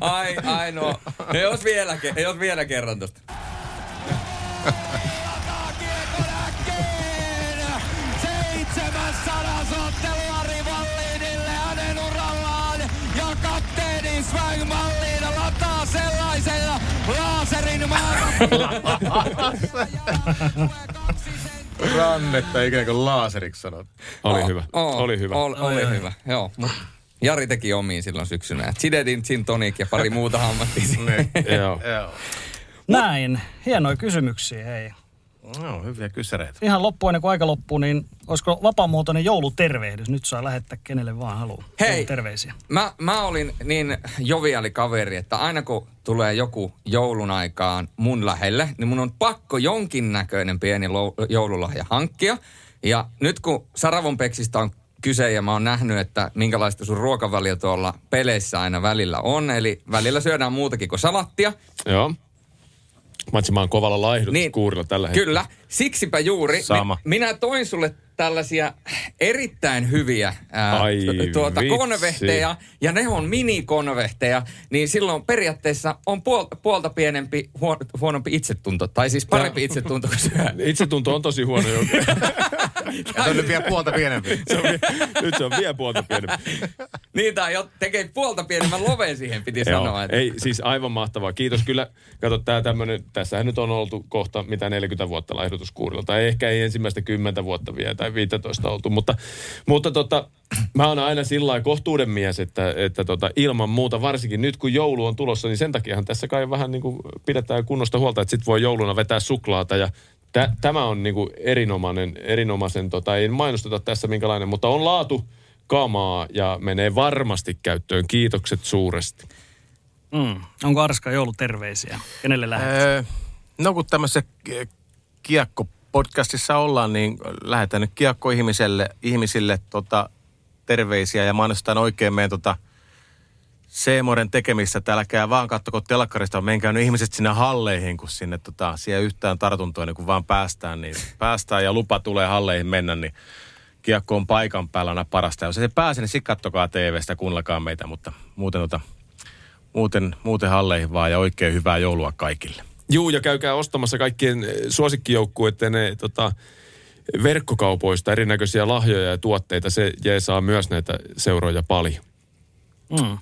A: Ai, ai no. Ei jos vielä, ei jos vielä kerran tosta.
D: Seitsemänsadas ottelua Rivallinille hänen urallaan ja kapteeni Swang Mallin lataa sellaisella laaserin maailman.
E: Rannetta ikään kuin laaseriksi sanot.
C: Oli hyvä.
A: Oo,
C: Oli hyvä.
A: Oli, oli hyvä, joo. Mut Jari teki omiin silloin syksynä. Chidedin gin tonic ja pari muuta hammattiin.
E: Niin.
C: Joo.
E: Joo.
B: Näin. Hienoja kysymyksiä, hei.
E: No, hyviä kysäreitä.
B: Ihan loppu ennen kuin aika loppuu, niin olisiko vapaamuotoinen joulutervehdys? Nyt saa lähettää kenelle vaan haluaa.
A: Hei.
B: Terveisiä.
A: Mä, mä olin niin joviali kaveri, että aina kun tulee joku joulun aikaan mun lähelle, niin mun on pakko jonkinnäköinen pieni lou- joululahja hankkia. Ja nyt kun Saravon Peksistä on kyse ja mä oon nähnyt, että minkälaista sun ruokavalio tuolla peleissä aina välillä on. Eli välillä syödään muutakin kuin salattia.
C: Joo. Oon kovalla laihdutuskuurilla tällä hetkellä.
A: Kyllä, siksipä juuri.
E: Sama.
A: Mi- minä toin sulle tällaisia erittäin hyviä ää,
C: Ai
A: tuota,
C: vitsi.
A: konvehteja, ja ne on minikonvehteja, niin silloin periaatteessa on puolta, puolta pienempi, huon, huonompi itsetunto, tai siis parempi itsetunto kuin syö.
C: Itsetunto on tosi huono jo.
E: Ja se on nyt vielä puolta pienempi.
C: Se on, vie- nyt se on vielä puolta pienempi.
A: Niin, tai jo tekee puolta pienemmän loven siihen, piti sanoa. Että...
C: ei, siis aivan mahtavaa. Kiitos kyllä. Kato, tää tämmönen, tässähän nyt on oltu kohta mitä 40 vuotta laihdutuskuurilla. Tai ehkä ei ensimmäistä 10 vuotta vielä tai 15 oltu. Mutta, mutta tota, mä oon aina sillä lailla kohtuuden mies, että, että tota, ilman muuta, varsinkin nyt kun joulu on tulossa, niin sen takiahan tässä kai vähän niin kuin pidetään kunnosta huolta, että sit voi jouluna vetää suklaata ja tä, tämä on niin kuin erinomainen, erinomaisen, tota, ei mainosteta tässä minkälainen, mutta on laatu kamaa ja menee varmasti käyttöön. Kiitokset suuresti.
B: Mm. Onko Arska jouluterveisiä? Kenelle lähetät?
E: Öö, no kun tämmöisessä eh, kiekko-podcastissa ollaan, niin lähetän nyt kiekko-ihmiselle, ihmisille tota, terveisiä ja mainostetaan oikein meidän tota, Seemoren tekemistä. että vaan kattoko telkkarista, menkää nyt ihmiset sinne halleihin, kun sinne tota, siellä yhtään tartuntoa, niin kun vaan päästään, niin päästään ja lupa tulee halleihin mennä, niin kiekko on paikan päällä aina parasta. Ja jos ei pääse, niin sitten kattokaa TVstä, kuunnellakaa meitä, mutta muuten, tota, muuten, muuten halleihin vaan ja oikein hyvää joulua kaikille.
C: Juu, ja käykää ostamassa kaikkien eh, suosikkijoukkueiden ne, tota, verkkokaupoista erinäköisiä lahjoja ja tuotteita. Se jeesaa myös näitä seuroja paljon.
B: Mm.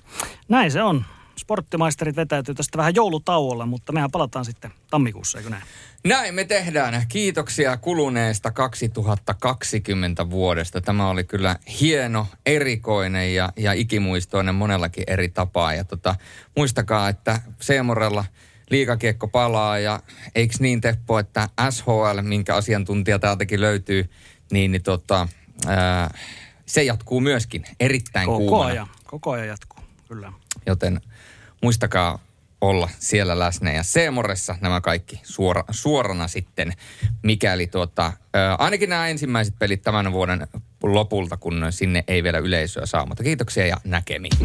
B: Näin se on. Sporttimaisterit vetäytyy tästä vähän joulutauolla, mutta mehän palataan sitten tammikuussa, eikö näin?
A: Näin me tehdään. Kiitoksia kuluneesta 2020 vuodesta. Tämä oli kyllä hieno, erikoinen ja, ja ikimuistoinen monellakin eri tapaa. Ja tota, muistakaa, että Seemorella liikakiekko palaa ja eikö niin Teppo, että SHL, minkä asiantuntija täältäkin löytyy, niin, niin tota, ää, se jatkuu myöskin erittäin
B: Koko
A: kuumana.
B: ajan, koko ajan jatkuu, kyllä.
A: Joten muistakaa olla siellä läsnä ja Seemoressa nämä kaikki suora, suorana sitten, mikäli tuota, ää, ainakin nämä ensimmäiset pelit tämän vuoden lopulta, kun sinne ei vielä yleisöä saa. Mutta kiitoksia ja näkemiin.